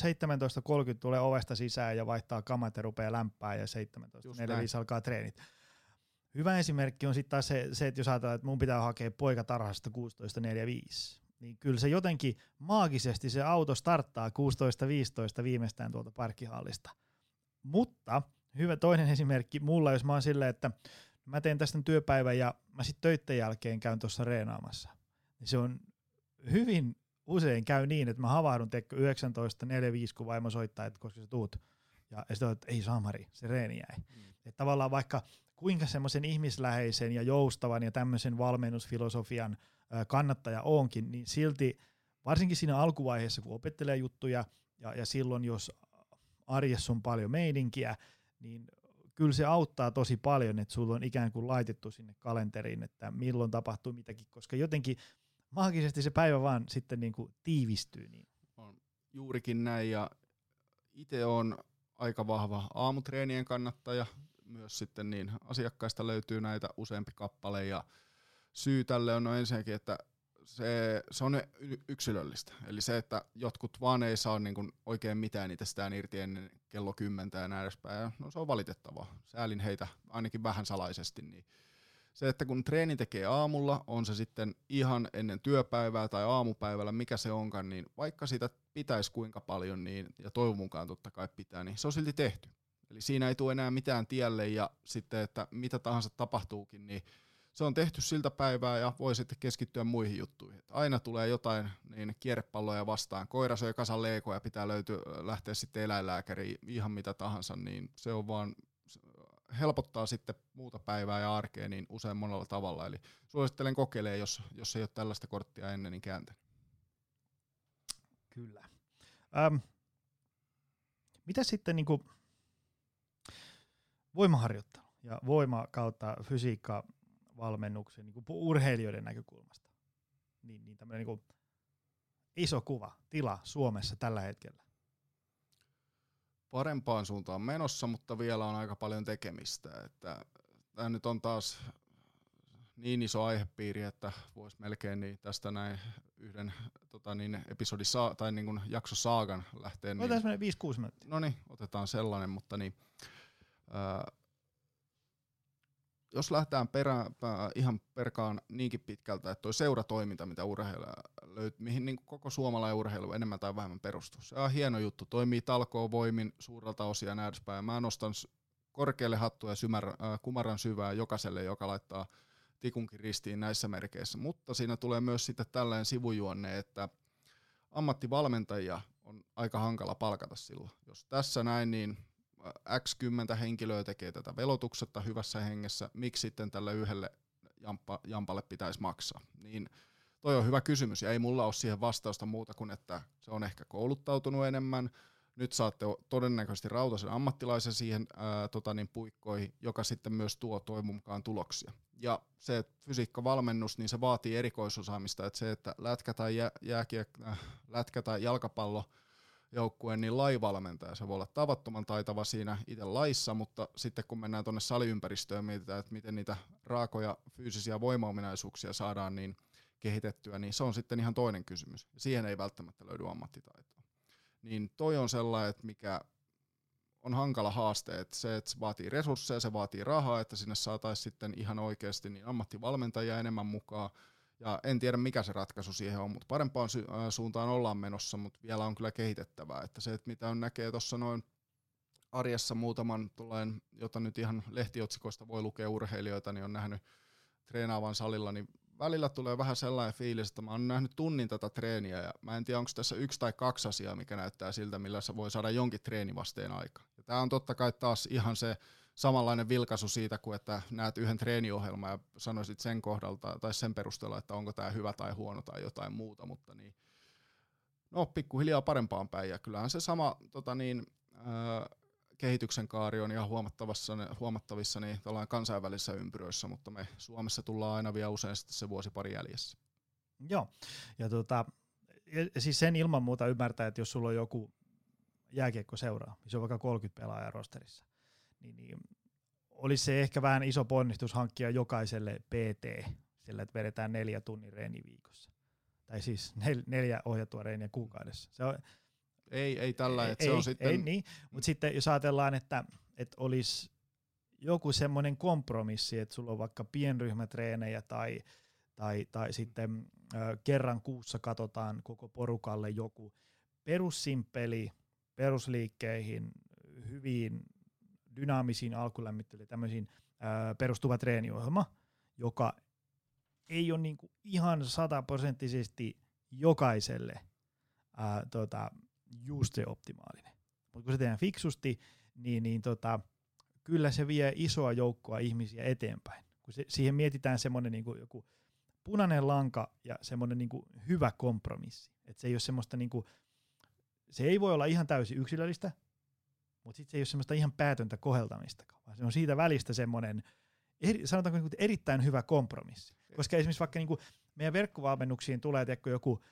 17.30 tulee ovesta sisään ja vaihtaa kamat ja rupeaa lämpää ja 17.45 alkaa treenit. Hyvä esimerkki on sitten taas se, se, että jos ajatellaan, että mun pitää hakea poika tarhasta 16.45, niin kyllä se jotenkin maagisesti se auto starttaa 16.15 viimeistään tuolta parkkihallista. Mutta hyvä toinen esimerkki mulla, jos mä oon silleen, että mä teen tästä työpäivän ja mä sitten töitten jälkeen käyn tuossa reenaamassa. Niin se on hyvin usein käy niin, että mä havahdun teikö 19.45, kun vaimo soittaa, että koska sä tuut. Ja, ja sitten että ei Samari, se reeni jäi. Mm. Että tavallaan vaikka kuinka semmoisen ihmisläheisen ja joustavan ja tämmöisen valmennusfilosofian kannattaja onkin, niin silti varsinkin siinä alkuvaiheessa, kun opettelee juttuja ja, ja silloin, jos arjessa on paljon meidinkiä, niin kyllä se auttaa tosi paljon, että sulla on ikään kuin laitettu sinne kalenteriin, että milloin tapahtuu mitäkin, koska jotenkin maagisesti se päivä vaan sitten niin kuin tiivistyy. Niin. On juurikin näin ja itse on aika vahva aamutreenien kannattaja, myös sitten niin asiakkaista löytyy näitä useampi kappale ja syy tälle on no ensinnäkin, että se, se on yksilöllistä. Eli se, että jotkut vaan ei saa niin kuin oikein mitään itsestään irti ennen kello kymmentä ja näin edespäin, no se on valitettavaa. Säälin heitä ainakin vähän salaisesti. Niin se, että kun treeni tekee aamulla, on se sitten ihan ennen työpäivää tai aamupäivällä, mikä se onkaan, niin vaikka sitä pitäisi kuinka paljon, niin, ja toivon mukaan totta kai pitää, niin se on silti tehty. Eli siinä ei tule enää mitään tielle ja sitten, että mitä tahansa tapahtuukin, niin se on tehty siltä päivää ja voi sitten keskittyä muihin juttuihin. Että aina tulee jotain niin kierrepalloja vastaan. Koira söi kasan leikoja, pitää löytyä, lähteä sitten eläinlääkäriin, ihan mitä tahansa, niin se on vaan helpottaa sitten muuta päivää ja arkea niin usein monella tavalla. Eli suosittelen kokeilemaan, jos, jos ei ole tällaista korttia ennen, niin kääntänyt. Kyllä. Ähm, mitä sitten niin kuin voimaharjoittelu ja voima kautta fysiikka valmennuksen niin urheilijoiden näkökulmasta? Niin, niin tämmöinen niin iso kuva, tila Suomessa tällä hetkellä parempaan suuntaan menossa, mutta vielä on aika paljon tekemistä. Että tämä nyt on taas niin iso aihepiiri, että voisi melkein niin tästä näin yhden tota niin, episodin saa, tai niin kuin jakso saagan lähteä. Niin, Otetaan 5-6 minuuttia. No niin, otetaan sellainen, mutta niin, ää, jos lähdetään perä, ihan perkaan niinkin pitkältä, että tuo seuratoiminta, mitä urheilija löytyy, mihin niin koko suomalainen urheilu enemmän tai vähemmän perustuu. Se on hieno juttu, toimii talkoon voimin suurelta osia näin edespäin. Mä nostan korkealle hattua ja symär, äh, kumaran syvää jokaiselle, joka laittaa tikunkin ristiin näissä merkeissä. Mutta siinä tulee myös sitten tällainen sivujuonne, että ammattivalmentajia on aika hankala palkata silloin. Jos tässä näin, niin X10 henkilöä tekee tätä velotuksetta hyvässä hengessä, miksi sitten tälle yhdelle jampa, jampalle pitäisi maksaa? Niin toi on hyvä kysymys ja ei mulla ole siihen vastausta muuta kuin, että se on ehkä kouluttautunut enemmän, nyt saatte todennäköisesti rautaisen ammattilaisen siihen ää, tota niin, puikkoihin, joka sitten myös tuo toivon mukaan tuloksia. Ja se fysiikkavalmennus, niin se vaatii erikoisosaamista, että se, että lätkä tai, jä, jääkiek, äh, lätkä tai jalkapallo – joukkueen niin laivalmentaja. Se voi olla tavattoman taitava siinä itse laissa, mutta sitten kun mennään tuonne saliympäristöön ja mietitään, että miten niitä raakoja fyysisiä voimaominaisuuksia saadaan niin kehitettyä, niin se on sitten ihan toinen kysymys. Siihen ei välttämättä löydy ammattitaitoa. Niin toi on sellainen, että mikä on hankala haaste, että se, että se vaatii resursseja, se vaatii rahaa, että sinne saataisiin sitten ihan oikeasti niin ammattivalmentajia enemmän mukaan, ja en tiedä mikä se ratkaisu siihen on, mutta parempaan äh, suuntaan ollaan menossa, mutta vielä on kyllä kehitettävää. Että se, että mitä on näkee tuossa noin arjessa muutaman, tulleen, jota nyt ihan lehtiotsikoista voi lukea urheilijoita, niin on nähnyt treenaavan salilla, niin välillä tulee vähän sellainen fiilis, että mä oon nähnyt tunnin tätä treeniä ja mä en tiedä, onko tässä yksi tai kaksi asiaa, mikä näyttää siltä, millä se voi saada jonkin treenivasteen aika. Ja tämä on totta kai taas ihan se samanlainen vilkaisu siitä, kuin että näet yhden treeniohjelman ja sanoisit sen kohdalta tai sen perusteella, että onko tämä hyvä tai huono tai jotain muuta, mutta niin, no pikkuhiljaa parempaan päin. Ja kyllähän se sama tota niin, ää, kehityksen kaari on ihan huomattavissa, huomattavissa niin kansainvälisissä ympyröissä, mutta me Suomessa tullaan aina vielä usein sitten se vuosi pari jäljessä. Joo, ja tota, siis sen ilman muuta ymmärtää, että jos sulla on joku jääkiekko seuraa, niin se on vaikka 30 pelaajaa rosterissa, niin, niin olisi se ehkä vähän iso ponnistus hankkia jokaiselle PT, sillä että vedetään neljä tunnin reeni viikossa. Tai siis nel, neljä ohjattua reeniä kuukaudessa. Se on, ei, ei tällä, että se on sitten... Ei niin, mutta sitten jos ajatellaan, että, että olisi joku semmoinen kompromissi, että sulla on vaikka pienryhmätreenejä tai, tai, tai sitten ö, kerran kuussa katsotaan koko porukalle joku perussimpeli perusliikkeihin, hyviin dynaamisiin alkulämmittelyyn, tämmöisiin perustuva treeniohjelma, joka ei ole niinku ihan sataprosenttisesti jokaiselle ää, tota, just se optimaalinen. Mutta kun se tehdään fiksusti, niin, niin tota, kyllä se vie isoa joukkoa ihmisiä eteenpäin. Kun se, siihen mietitään semmoinen niinku joku punainen lanka ja semmoinen niinku hyvä kompromissi. Et se ei ole semmoista niinku, se ei voi olla ihan täysin yksilöllistä, mutta sitten se ei ole semmoista ihan päätöntä koheltamistakaan, vaan se on siitä välistä semmoinen, eri, sanotaanko niin erittäin hyvä kompromissi. Koska esimerkiksi vaikka niin kuin meidän verkkovalmennuksiin tulee tiedätkö, joku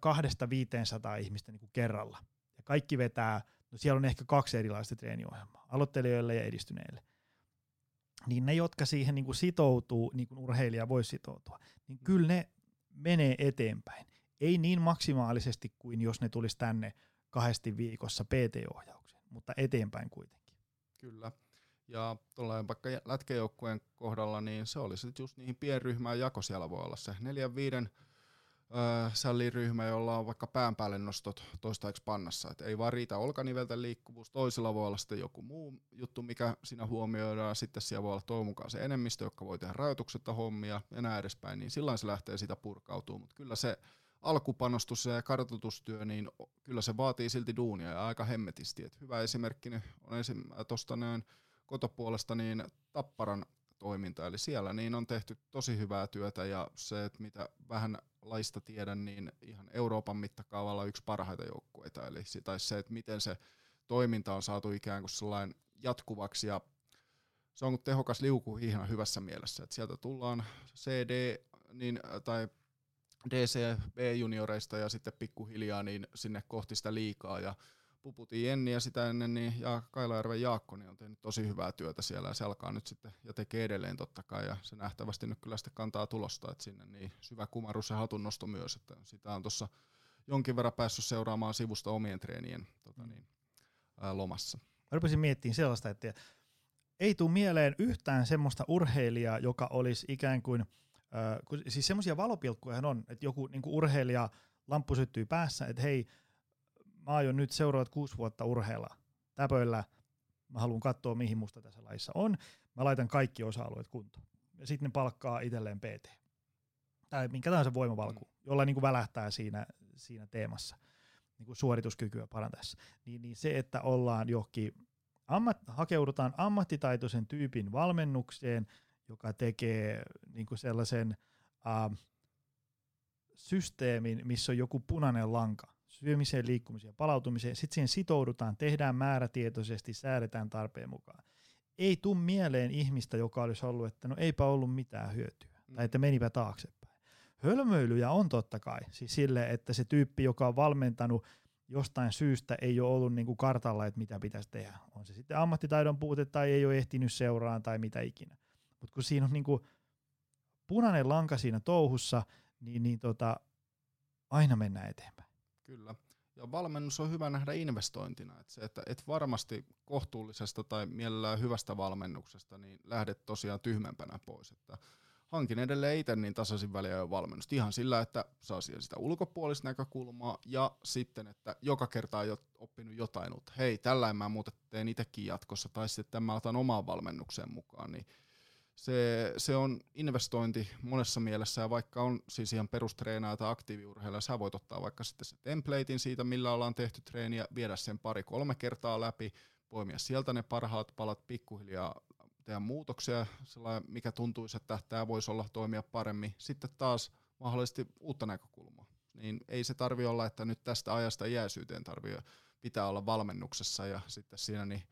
kahdesta 500 ihmistä niin kuin kerralla, ja kaikki vetää, no siellä on ehkä kaksi erilaista treeniohjelmaa, aloittelijoille ja edistyneille. Niin ne, jotka siihen niin kuin sitoutuu, niin kuin urheilija voi sitoutua, niin kyllä ne menee eteenpäin. Ei niin maksimaalisesti kuin jos ne tulisi tänne kahdesti viikossa PT-ohjaukseen, mutta eteenpäin kuitenkin. Kyllä. Ja tuolla vaikka lätkäjoukkueen kohdalla, niin se oli sitten just niihin pienryhmään jako siellä voi olla se neljän viiden sälliryhmä, jolla on vaikka pään päälle nostot toistaiseksi pannassa. Et ei vaan riitä olkanivelten liikkuvuus, toisilla voi olla sitten joku muu juttu, mikä siinä huomioidaan, sitten siellä voi olla toivon mukaan se enemmistö, joka voi tehdä rajoituksetta hommia ja näin edespäin, niin silloin se lähtee sitä purkautuu, mutta kyllä se alkupanostus ja kartoitustyö, niin kyllä se vaatii silti duunia ja aika hemmetisti. Et hyvä esimerkki on esim. tuosta kotopuolesta niin Tapparan toiminta, eli siellä niin on tehty tosi hyvää työtä ja se, että mitä vähän laista tiedän, niin ihan Euroopan mittakaavalla yksi parhaita joukkueita, eli tai se, että miten se toiminta on saatu ikään kuin sellainen jatkuvaksi ja se on tehokas liukuhihna hyvässä mielessä, että sieltä tullaan CD niin, tai DC B-junioreista ja sitten pikkuhiljaa niin sinne kohti sitä liikaa ja Puputin Jenni ja sitä ennen niin ja Kailajärven Jaakko niin on tehnyt tosi hyvää työtä siellä ja se alkaa nyt sitten ja tekee edelleen totta kai ja se nähtävästi nyt kyllä sitten kantaa tulosta, että sinne niin syvä kumarus ja hatunnosto myös, että sitä on tuossa jonkin verran päässyt seuraamaan sivusta omien treenien tota mm. niin, ää, lomassa. Mä rupesin miettimään sellaista, että ei tule mieleen yhtään semmoista urheilijaa, joka olisi ikään kuin, äh, siis semmoisia valopilkkuja on, että joku niin urheilija lamppu syttyy päässä, että hei, mä aion nyt seuraavat kuusi vuotta urheilla täpöillä, mä haluan katsoa mihin musta tässä laissa on, mä laitan kaikki osa-alueet kuntoon. Ja sitten ne palkkaa itselleen PT. Tai minkä tahansa voimavalku, mm. jolla niin kuin välähtää siinä, siinä teemassa niin kuin suorituskykyä parantaessa. Niin, niin se, että ollaan johonkin, ammat, hakeudutaan ammattitaitoisen tyypin valmennukseen, joka tekee niin kuin sellaisen äh, systeemin, missä on joku punainen lanka, syömiseen, liikkumiseen ja palautumiseen. Sitten siihen sitoudutaan, tehdään määrätietoisesti, säädetään tarpeen mukaan. Ei tuu mieleen ihmistä, joka olisi ollut, että no eipä ollut mitään hyötyä, mm. tai että menipä taaksepäin. Hölmöilyjä on totta kai, siis sille, että se tyyppi, joka on valmentanut jostain syystä ei ole ollut niin kuin kartalla, että mitä pitäisi tehdä. On se sitten ammattitaidon puute tai ei ole ehtinyt seuraan tai mitä ikinä. Mutta kun siinä on niin kuin punainen lanka siinä touhussa, niin, niin tota, aina mennään eteenpäin. Kyllä. Ja valmennus on hyvä nähdä investointina. Että se, että et varmasti kohtuullisesta tai mielellään hyvästä valmennuksesta niin lähdet tosiaan tyhmempänä pois. Että hankin edelleen itse niin tasaisin väliä valmennusta. Ihan sillä, että saa siihen sitä ulkopuolista näkökulmaa ja sitten, että joka kerta on oppinut jotain uutta. Hei, tällä mä muuten teen itsekin jatkossa tai sitten mä otan omaan valmennukseen mukaan. Niin se, se on investointi monessa mielessä, ja vaikka on siis ihan perustreenaaja tai aktiiviurheilija, sä voit ottaa vaikka sitten se templatein siitä, millä ollaan tehty treeniä, viedä sen pari-kolme kertaa läpi, poimia sieltä ne parhaat palat pikkuhiljaa, tehdä muutoksia, sellainen, mikä tuntuisi, että tämä voisi olla toimia paremmin. Sitten taas mahdollisesti uutta näkökulmaa. Niin ei se tarvi olla, että nyt tästä ajasta iäisyyteen tarvii pitää olla valmennuksessa ja sitten siinä niin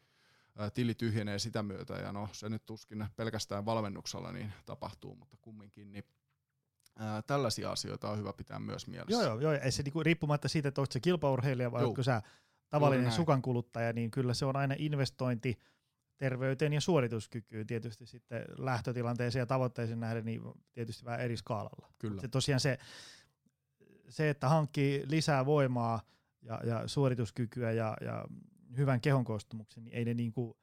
tili tyhjenee sitä myötä, ja no se nyt tuskin pelkästään valmennuksella niin tapahtuu, mutta kumminkin, niin ää, tällaisia asioita on hyvä pitää myös mielessä. Joo, joo, joo. Ei se niinku, riippumatta siitä, että oletko se kilpaurheilija vai oletko sä tavallinen sukankuluttaja, niin kyllä se on aina investointi terveyteen ja suorituskykyyn tietysti sitten lähtötilanteeseen ja tavoitteeseen nähden niin tietysti vähän eri skaalalla. Kyllä. Se tosiaan se, se, että hankkii lisää voimaa ja, ja suorituskykyä ja, ja hyvän kehon koostumuksen, niin ei ne niinku,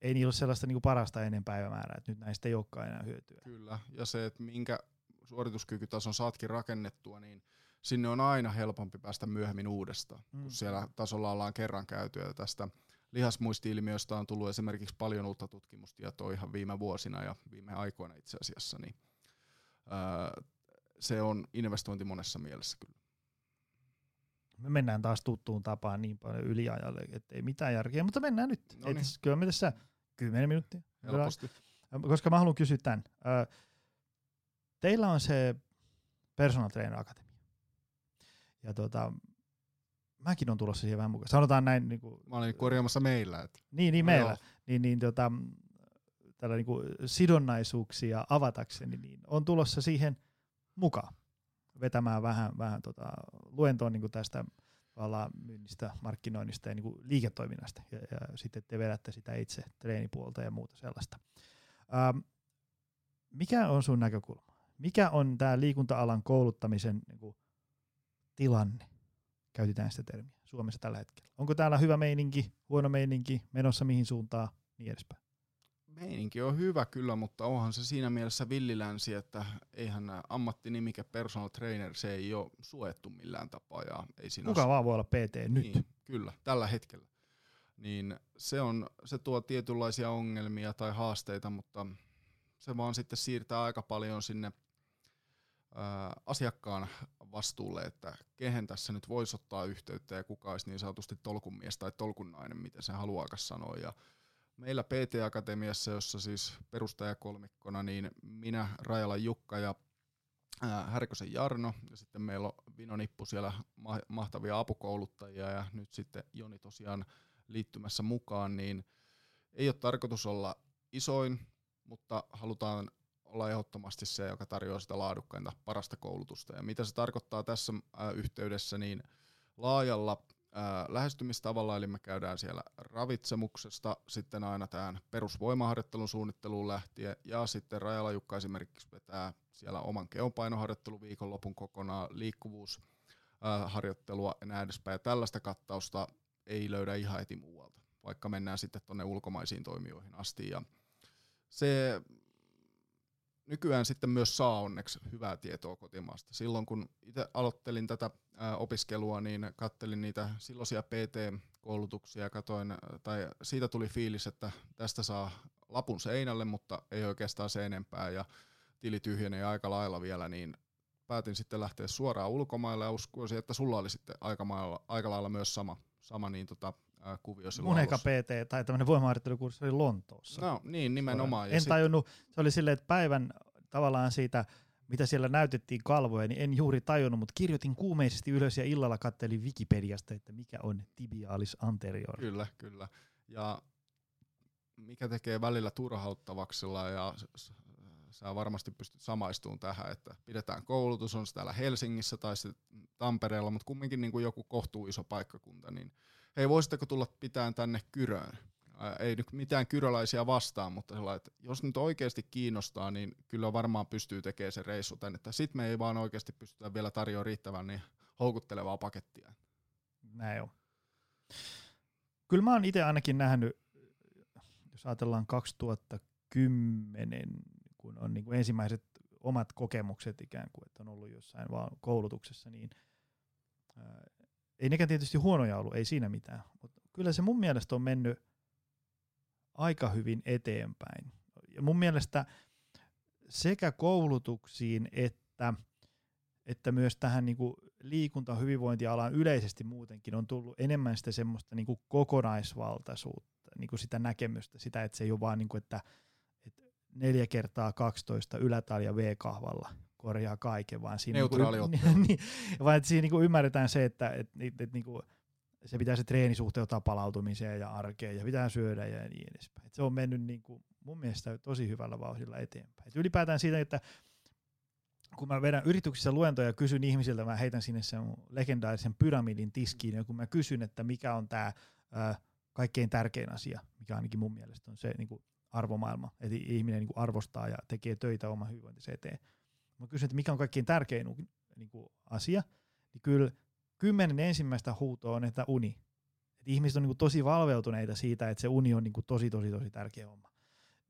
ei niillä ole sellaista niinku parasta ennen päivämäärää, että nyt näistä ei olekaan enää hyötyä. Kyllä, ja se, että minkä suorituskykytason saatkin rakennettua, niin sinne on aina helpompi päästä myöhemmin uudestaan, mm. kun siellä tasolla ollaan kerran käyty, ja tästä lihasmuisti-ilmiöstä on tullut esimerkiksi paljon uutta tutkimustietoa ihan viime vuosina ja viime aikoina itse asiassa, niin ää, se on investointi monessa mielessä kyllä me mennään taas tuttuun tapaan niin paljon yliajalle, että ei mitään järkeä, mutta mennään nyt. No niin. Kyllä me tässä 10 minuuttia. Helposti. Koska mä haluan kysyä tämän. Teillä on se Personal Trainer Academy. Ja tota, mäkin on tulossa siihen vähän mukaan. Sanotaan näin. Niin kuin, Mä olin korjaamassa meillä. Että. Niin, niin No meillä. joo. Niin, niin tota, tällä niin kuin sidonnaisuuksia avatakseni, niin on tulossa siihen mukaan vetämään vähän, vähän tota, luentoon niin tästä myynnistä, markkinoinnista ja niin kuin liiketoiminnasta. Ja, ja sitten te vedätte sitä itse treenipuolta ja muuta sellaista. Ähm, mikä on sun näkökulma? Mikä on tämä liikunta-alan kouluttamisen niin kuin, tilanne? Käytetään sitä termiä Suomessa tällä hetkellä. Onko täällä hyvä meininki, huono meininki, menossa mihin suuntaan, niin edespäin? Meininki on hyvä kyllä, mutta onhan se siinä mielessä villilänsi, että eihän ammattinimike personal trainer, se ei ole suojattu millään tapaa. Ja ei siinä Kuka vaan voi olla PT nyt. Niin, kyllä, tällä hetkellä. Niin se, on, se tuo tietynlaisia ongelmia tai haasteita, mutta se vaan sitten siirtää aika paljon sinne ää, asiakkaan vastuulle, että kehen tässä nyt voisi ottaa yhteyttä ja kuka olisi niin sanotusti tolkunmies tai tolkunnainen, miten se haluaakaan sanoa. Ja meillä PT-akatemiassa, jossa siis perustajakolmikkona, niin minä, Rajala Jukka ja Härkösen Jarno, ja sitten meillä on Vino Nippu siellä ma- mahtavia apukouluttajia, ja nyt sitten Joni tosiaan liittymässä mukaan, niin ei ole tarkoitus olla isoin, mutta halutaan olla ehdottomasti se, joka tarjoaa sitä laadukkainta, parasta koulutusta. Ja mitä se tarkoittaa tässä yhteydessä, niin laajalla lähestymistavalla, eli me käydään siellä ravitsemuksesta sitten aina tähän perusvoimaharjoittelun suunnitteluun lähtien, ja sitten Rajala Jukka esimerkiksi vetää siellä oman kehonpainoharjoittelun viikonlopun kokonaan, liikkuvuusharjoittelua ja näin edespäin. Ja tällaista kattausta ei löydä ihan heti muualta, vaikka mennään sitten tuonne ulkomaisiin toimijoihin asti. Ja se nykyään sitten myös saa onneksi hyvää tietoa kotimaasta. Silloin kun itse aloittelin tätä opiskelua, niin kattelin niitä silloisia PT-koulutuksia katoin, tai siitä tuli fiilis, että tästä saa lapun seinälle, mutta ei oikeastaan se enempää ja tili tyhjenee aika lailla vielä, niin päätin sitten lähteä suoraan ulkomaille ja uskoisin, että sulla oli sitten aika lailla, aika lailla myös sama, sama niin tota, kuvio silloin Mun eka. PT tai tämmöinen voimaharjoittelukurssi oli Lontoossa. No niin, nimenomaan. Ja en sit- tajunnut, se oli silleen, että päivän tavallaan siitä, mitä siellä näytettiin kalvoja, niin en juuri tajunnut, mutta kirjoitin kuumeisesti ylös ja illalla kattelin Wikipediasta, että mikä on tibialis anterior. Kyllä, kyllä. Ja mikä tekee välillä turhauttavaksella ja sä varmasti pystyt samaistumaan tähän, että pidetään koulutus, on se täällä Helsingissä tai sitten Tampereella, mutta kumminkin niin kuin joku kohtuu iso paikkakunta, niin hei, voisitteko tulla pitään tänne Kyröön? Ää, Ei nyt mitään kyröläisiä vastaan, mutta sellainen, että jos nyt oikeasti kiinnostaa, niin kyllä varmaan pystyy tekemään se reissu tänne. Sitten me ei vaan oikeasti pystytä vielä tarjoamaan riittävän niin houkuttelevaa pakettia. Näin on. Kyllä mä oon itse ainakin nähnyt, jos ajatellaan 2010, kun on niin kuin ensimmäiset omat kokemukset ikään kuin, että on ollut jossain vaan koulutuksessa, niin ei nekään tietysti huonoja ollut, ei siinä mitään, mutta kyllä se mun mielestä on mennyt aika hyvin eteenpäin. Ja mun mielestä sekä koulutuksiin että, että myös tähän niin kuin liikunta- hyvinvointialaan yleisesti muutenkin on tullut enemmän sitä semmoista niin kuin kokonaisvaltaisuutta, niin kuin sitä näkemystä, sitä, että se ei ole vaan niin kuin, että, että neljä kertaa 12 ylätalja V-kahvalla korjaa kaiken, vaan siinä Neutraali [laughs] niin, ottelu. niin, vaan että siinä niin kuin ymmärretään se, että, että, että, että niin kuin se pitää se treeni suhteuttaa palautumiseen ja arkeen ja pitää syödä ja niin edespäin. Et se on mennyt niin kuin mun mielestä tosi hyvällä vauhdilla eteenpäin. Et ylipäätään siitä, että kun mä vedän yrityksissä luentoja ja kysyn ihmisiltä, mä heitän sinne sen legendaarisen pyramidin tiskiin, ja kun mä kysyn, että mikä on tämä kaikkein tärkein asia, mikä ainakin mun mielestä on se niin kuin arvomaailma, että ihminen niin kuin arvostaa ja tekee töitä oman hyvinvointinsa eteen. Mä kysyn, että mikä on kaikkein tärkein niin kuin asia, niin kyllä kymmenen ensimmäistä huutoa on, että uni. Et ihmiset on niin kuin tosi valveutuneita siitä, että se uni on niin kuin tosi, tosi, tosi tärkeä homma.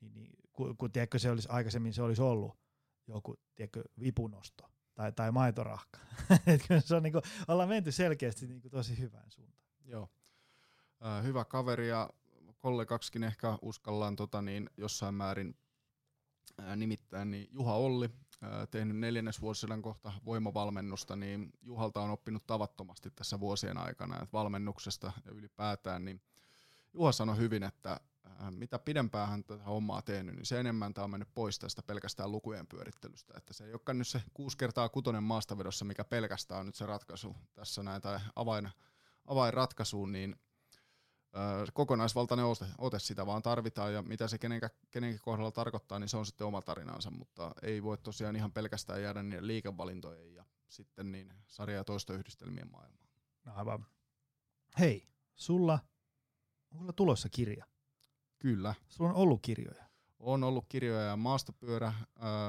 Niin, niin, kun, kun tiedätkö, se olisi aikaisemmin se olisi ollut joku tiedätkö, vipunosto tai, tai maitorahka. [laughs] Se on niin kuin, ollaan menty selkeästi niin kuin tosi hyvään suuntaan. Joo. Äh, hyvä kaveri ja kollegaksikin ehkä uskallaan tota, niin jossain määrin äh, nimittäin niin Juha Olli, tehnyt neljännesvuosisadan kohta voimavalmennusta, niin Juhalta on oppinut tavattomasti tässä vuosien aikana, että valmennuksesta ja ylipäätään, niin Juha sanoi hyvin, että mitä pidempään hän tätä hommaa tehnyt, niin se enemmän tämä on mennyt pois tästä pelkästään lukujen pyörittelystä. Että se ei olekaan nyt se kuusi kertaa kutonen maastavedossa, mikä pelkästään on nyt se ratkaisu tässä näin, tai avain, avainratkaisuun, niin kokonaisvaltainen ote, ote sitä vaan tarvitaan ja mitä se kenenkä, kenenkin kohdalla tarkoittaa, niin se on sitten oma tarinansa, mutta ei voi tosiaan ihan pelkästään jäädä niiden liikevalintojen ja sitten niin sarja- ja toistoyhdistelmien maailmaan. No aivan. Hei, sulla on tulossa kirja. Kyllä. Sulla on ollut kirjoja. On ollut kirjoja ja maastopyörä,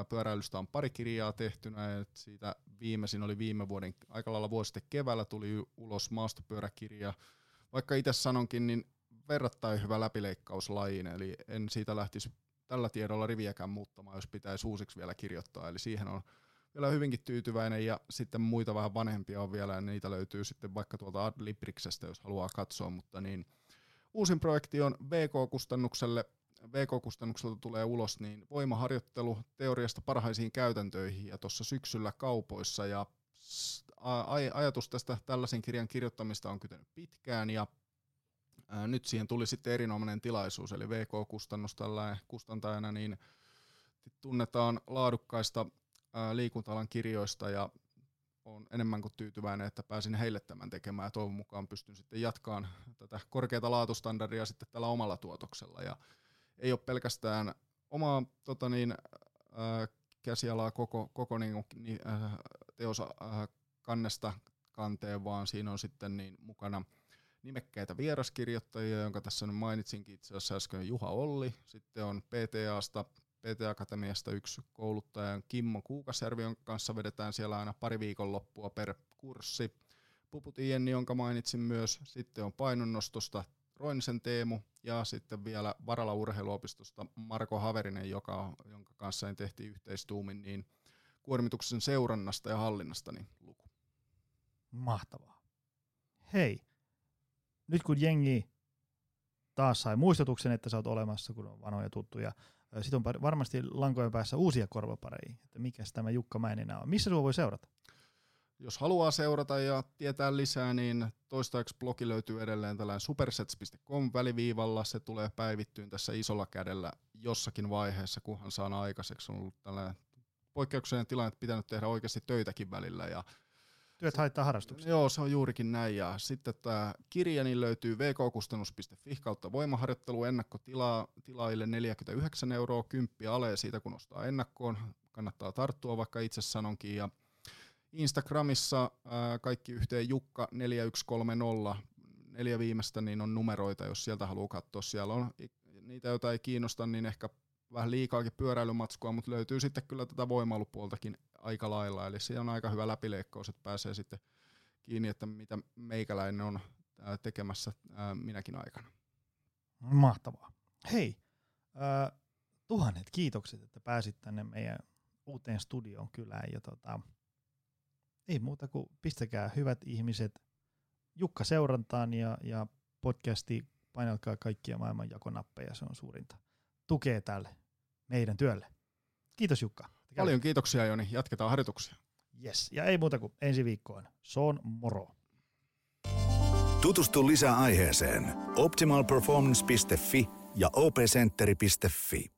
pyöräilystä on pari kirjaa tehtynä, että siitä viimeisin oli viime vuoden, aika lailla vuosi sitten keväällä tuli ulos maastopyöräkirja, vaikka itse sanonkin, niin verrattain hyvä läpileikkauslajiin, eli en siitä lähtisi tällä tiedolla riviäkään muuttamaan, jos pitäisi uusiksi vielä kirjoittaa, eli siihen on vielä hyvinkin tyytyväinen, ja sitten muita vähän vanhempia on vielä, ja niitä löytyy sitten vaikka tuolta Adlibriksestä, jos haluaa katsoa, mutta niin uusin projekti on VK-kustannukselle, VK-kustannukselta tulee ulos, niin voimaharjoittelu teoriasta parhaisiin käytäntöihin, ja tuossa syksyllä kaupoissa, ja ajatus tästä tällaisen kirjan kirjoittamista on kytenyt pitkään ja nyt siihen tuli sitten erinomainen tilaisuus, eli VK-kustannus kustantajana, niin tunnetaan laadukkaista liikuntalan kirjoista ja on enemmän kuin tyytyväinen, että pääsin heille tämän tekemään ja toivon mukaan pystyn sitten jatkaan tätä korkeata laatustandardia sitten tällä omalla tuotoksella. Ja ei ole pelkästään omaa tota niin, käsialaa koko, koko niin, niin, äh, teos äh, kannesta kanteen, vaan siinä on sitten niin mukana nimekkäitä vieraskirjoittajia, jonka tässä nyt mainitsinkin itse asiassa äsken Juha Olli, sitten on PTAsta, PT-akatemiasta yksi kouluttaja Kimmo Kuukasjärvi, jonka kanssa vedetään siellä aina pari viikonloppua per kurssi. Puputin Jenni, jonka mainitsin myös, sitten on painonnostosta Roinisen Teemu ja sitten vielä Varala urheiluopistosta Marko Haverinen, joka, jonka kanssa tehtiin yhteistuumin niin kuormituksen seurannasta ja hallinnasta niin luku. Mahtavaa. Hei, nyt kun jengi taas sai muistutuksen, että sä oot olemassa, kun on vanhoja tuttuja, sitten on varmasti lankojen päässä uusia korvapareja, että mikä tämä Jukka Mäinenä on. Missä sua voi seurata? Jos haluaa seurata ja tietää lisää, niin toistaiseksi blogi löytyy edelleen tällainen supersets.com väliviivalla. Se tulee päivittyyn tässä isolla kädellä jossakin vaiheessa, kunhan saan aikaiseksi. On ollut tällainen poikkeuksellinen tilanne, että pitänyt tehdä oikeasti töitäkin välillä. Ja Työt haittaa harrastuksia. Joo, se on juurikin näin. Ja sitten tämä kirja niin löytyy vkkustannus.fi kautta voimaharjoittelu ennakkotilaa tilaille 49 euroa, 10 ale siitä kun ostaa ennakkoon. Kannattaa tarttua, vaikka itse sanonkin. Ja Instagramissa ää, kaikki yhteen Jukka 4130, neljä viimeistä niin on numeroita, jos sieltä haluaa katsoa. Siellä on niitä, joita ei kiinnosta, niin ehkä vähän liikaakin pyöräilymatskua, mutta löytyy sitten kyllä tätä voimailupuoltakin aika lailla. Eli se on aika hyvä läpileikkaus, että pääsee sitten kiinni, että mitä meikäläinen on tekemässä minäkin aikana. Mahtavaa. Hei, tuhannet kiitokset, että pääsit tänne meidän uuteen studioon kylään. Ja tota, ei muuta kuin pistäkää hyvät ihmiset Jukka seurantaan ja, ja podcasti painelkaa kaikkia maailman jakonappeja, se on suurinta. Tukee tälle meidän työlle. Kiitos Jukka. Paljon kiitoksia Joni, jatketaan harjoituksia. Yes, ja ei muuta kuin ensi viikkoon. on moro. Tutustu lisää aiheeseen optimalperformance.fi ja opcenteri.fi.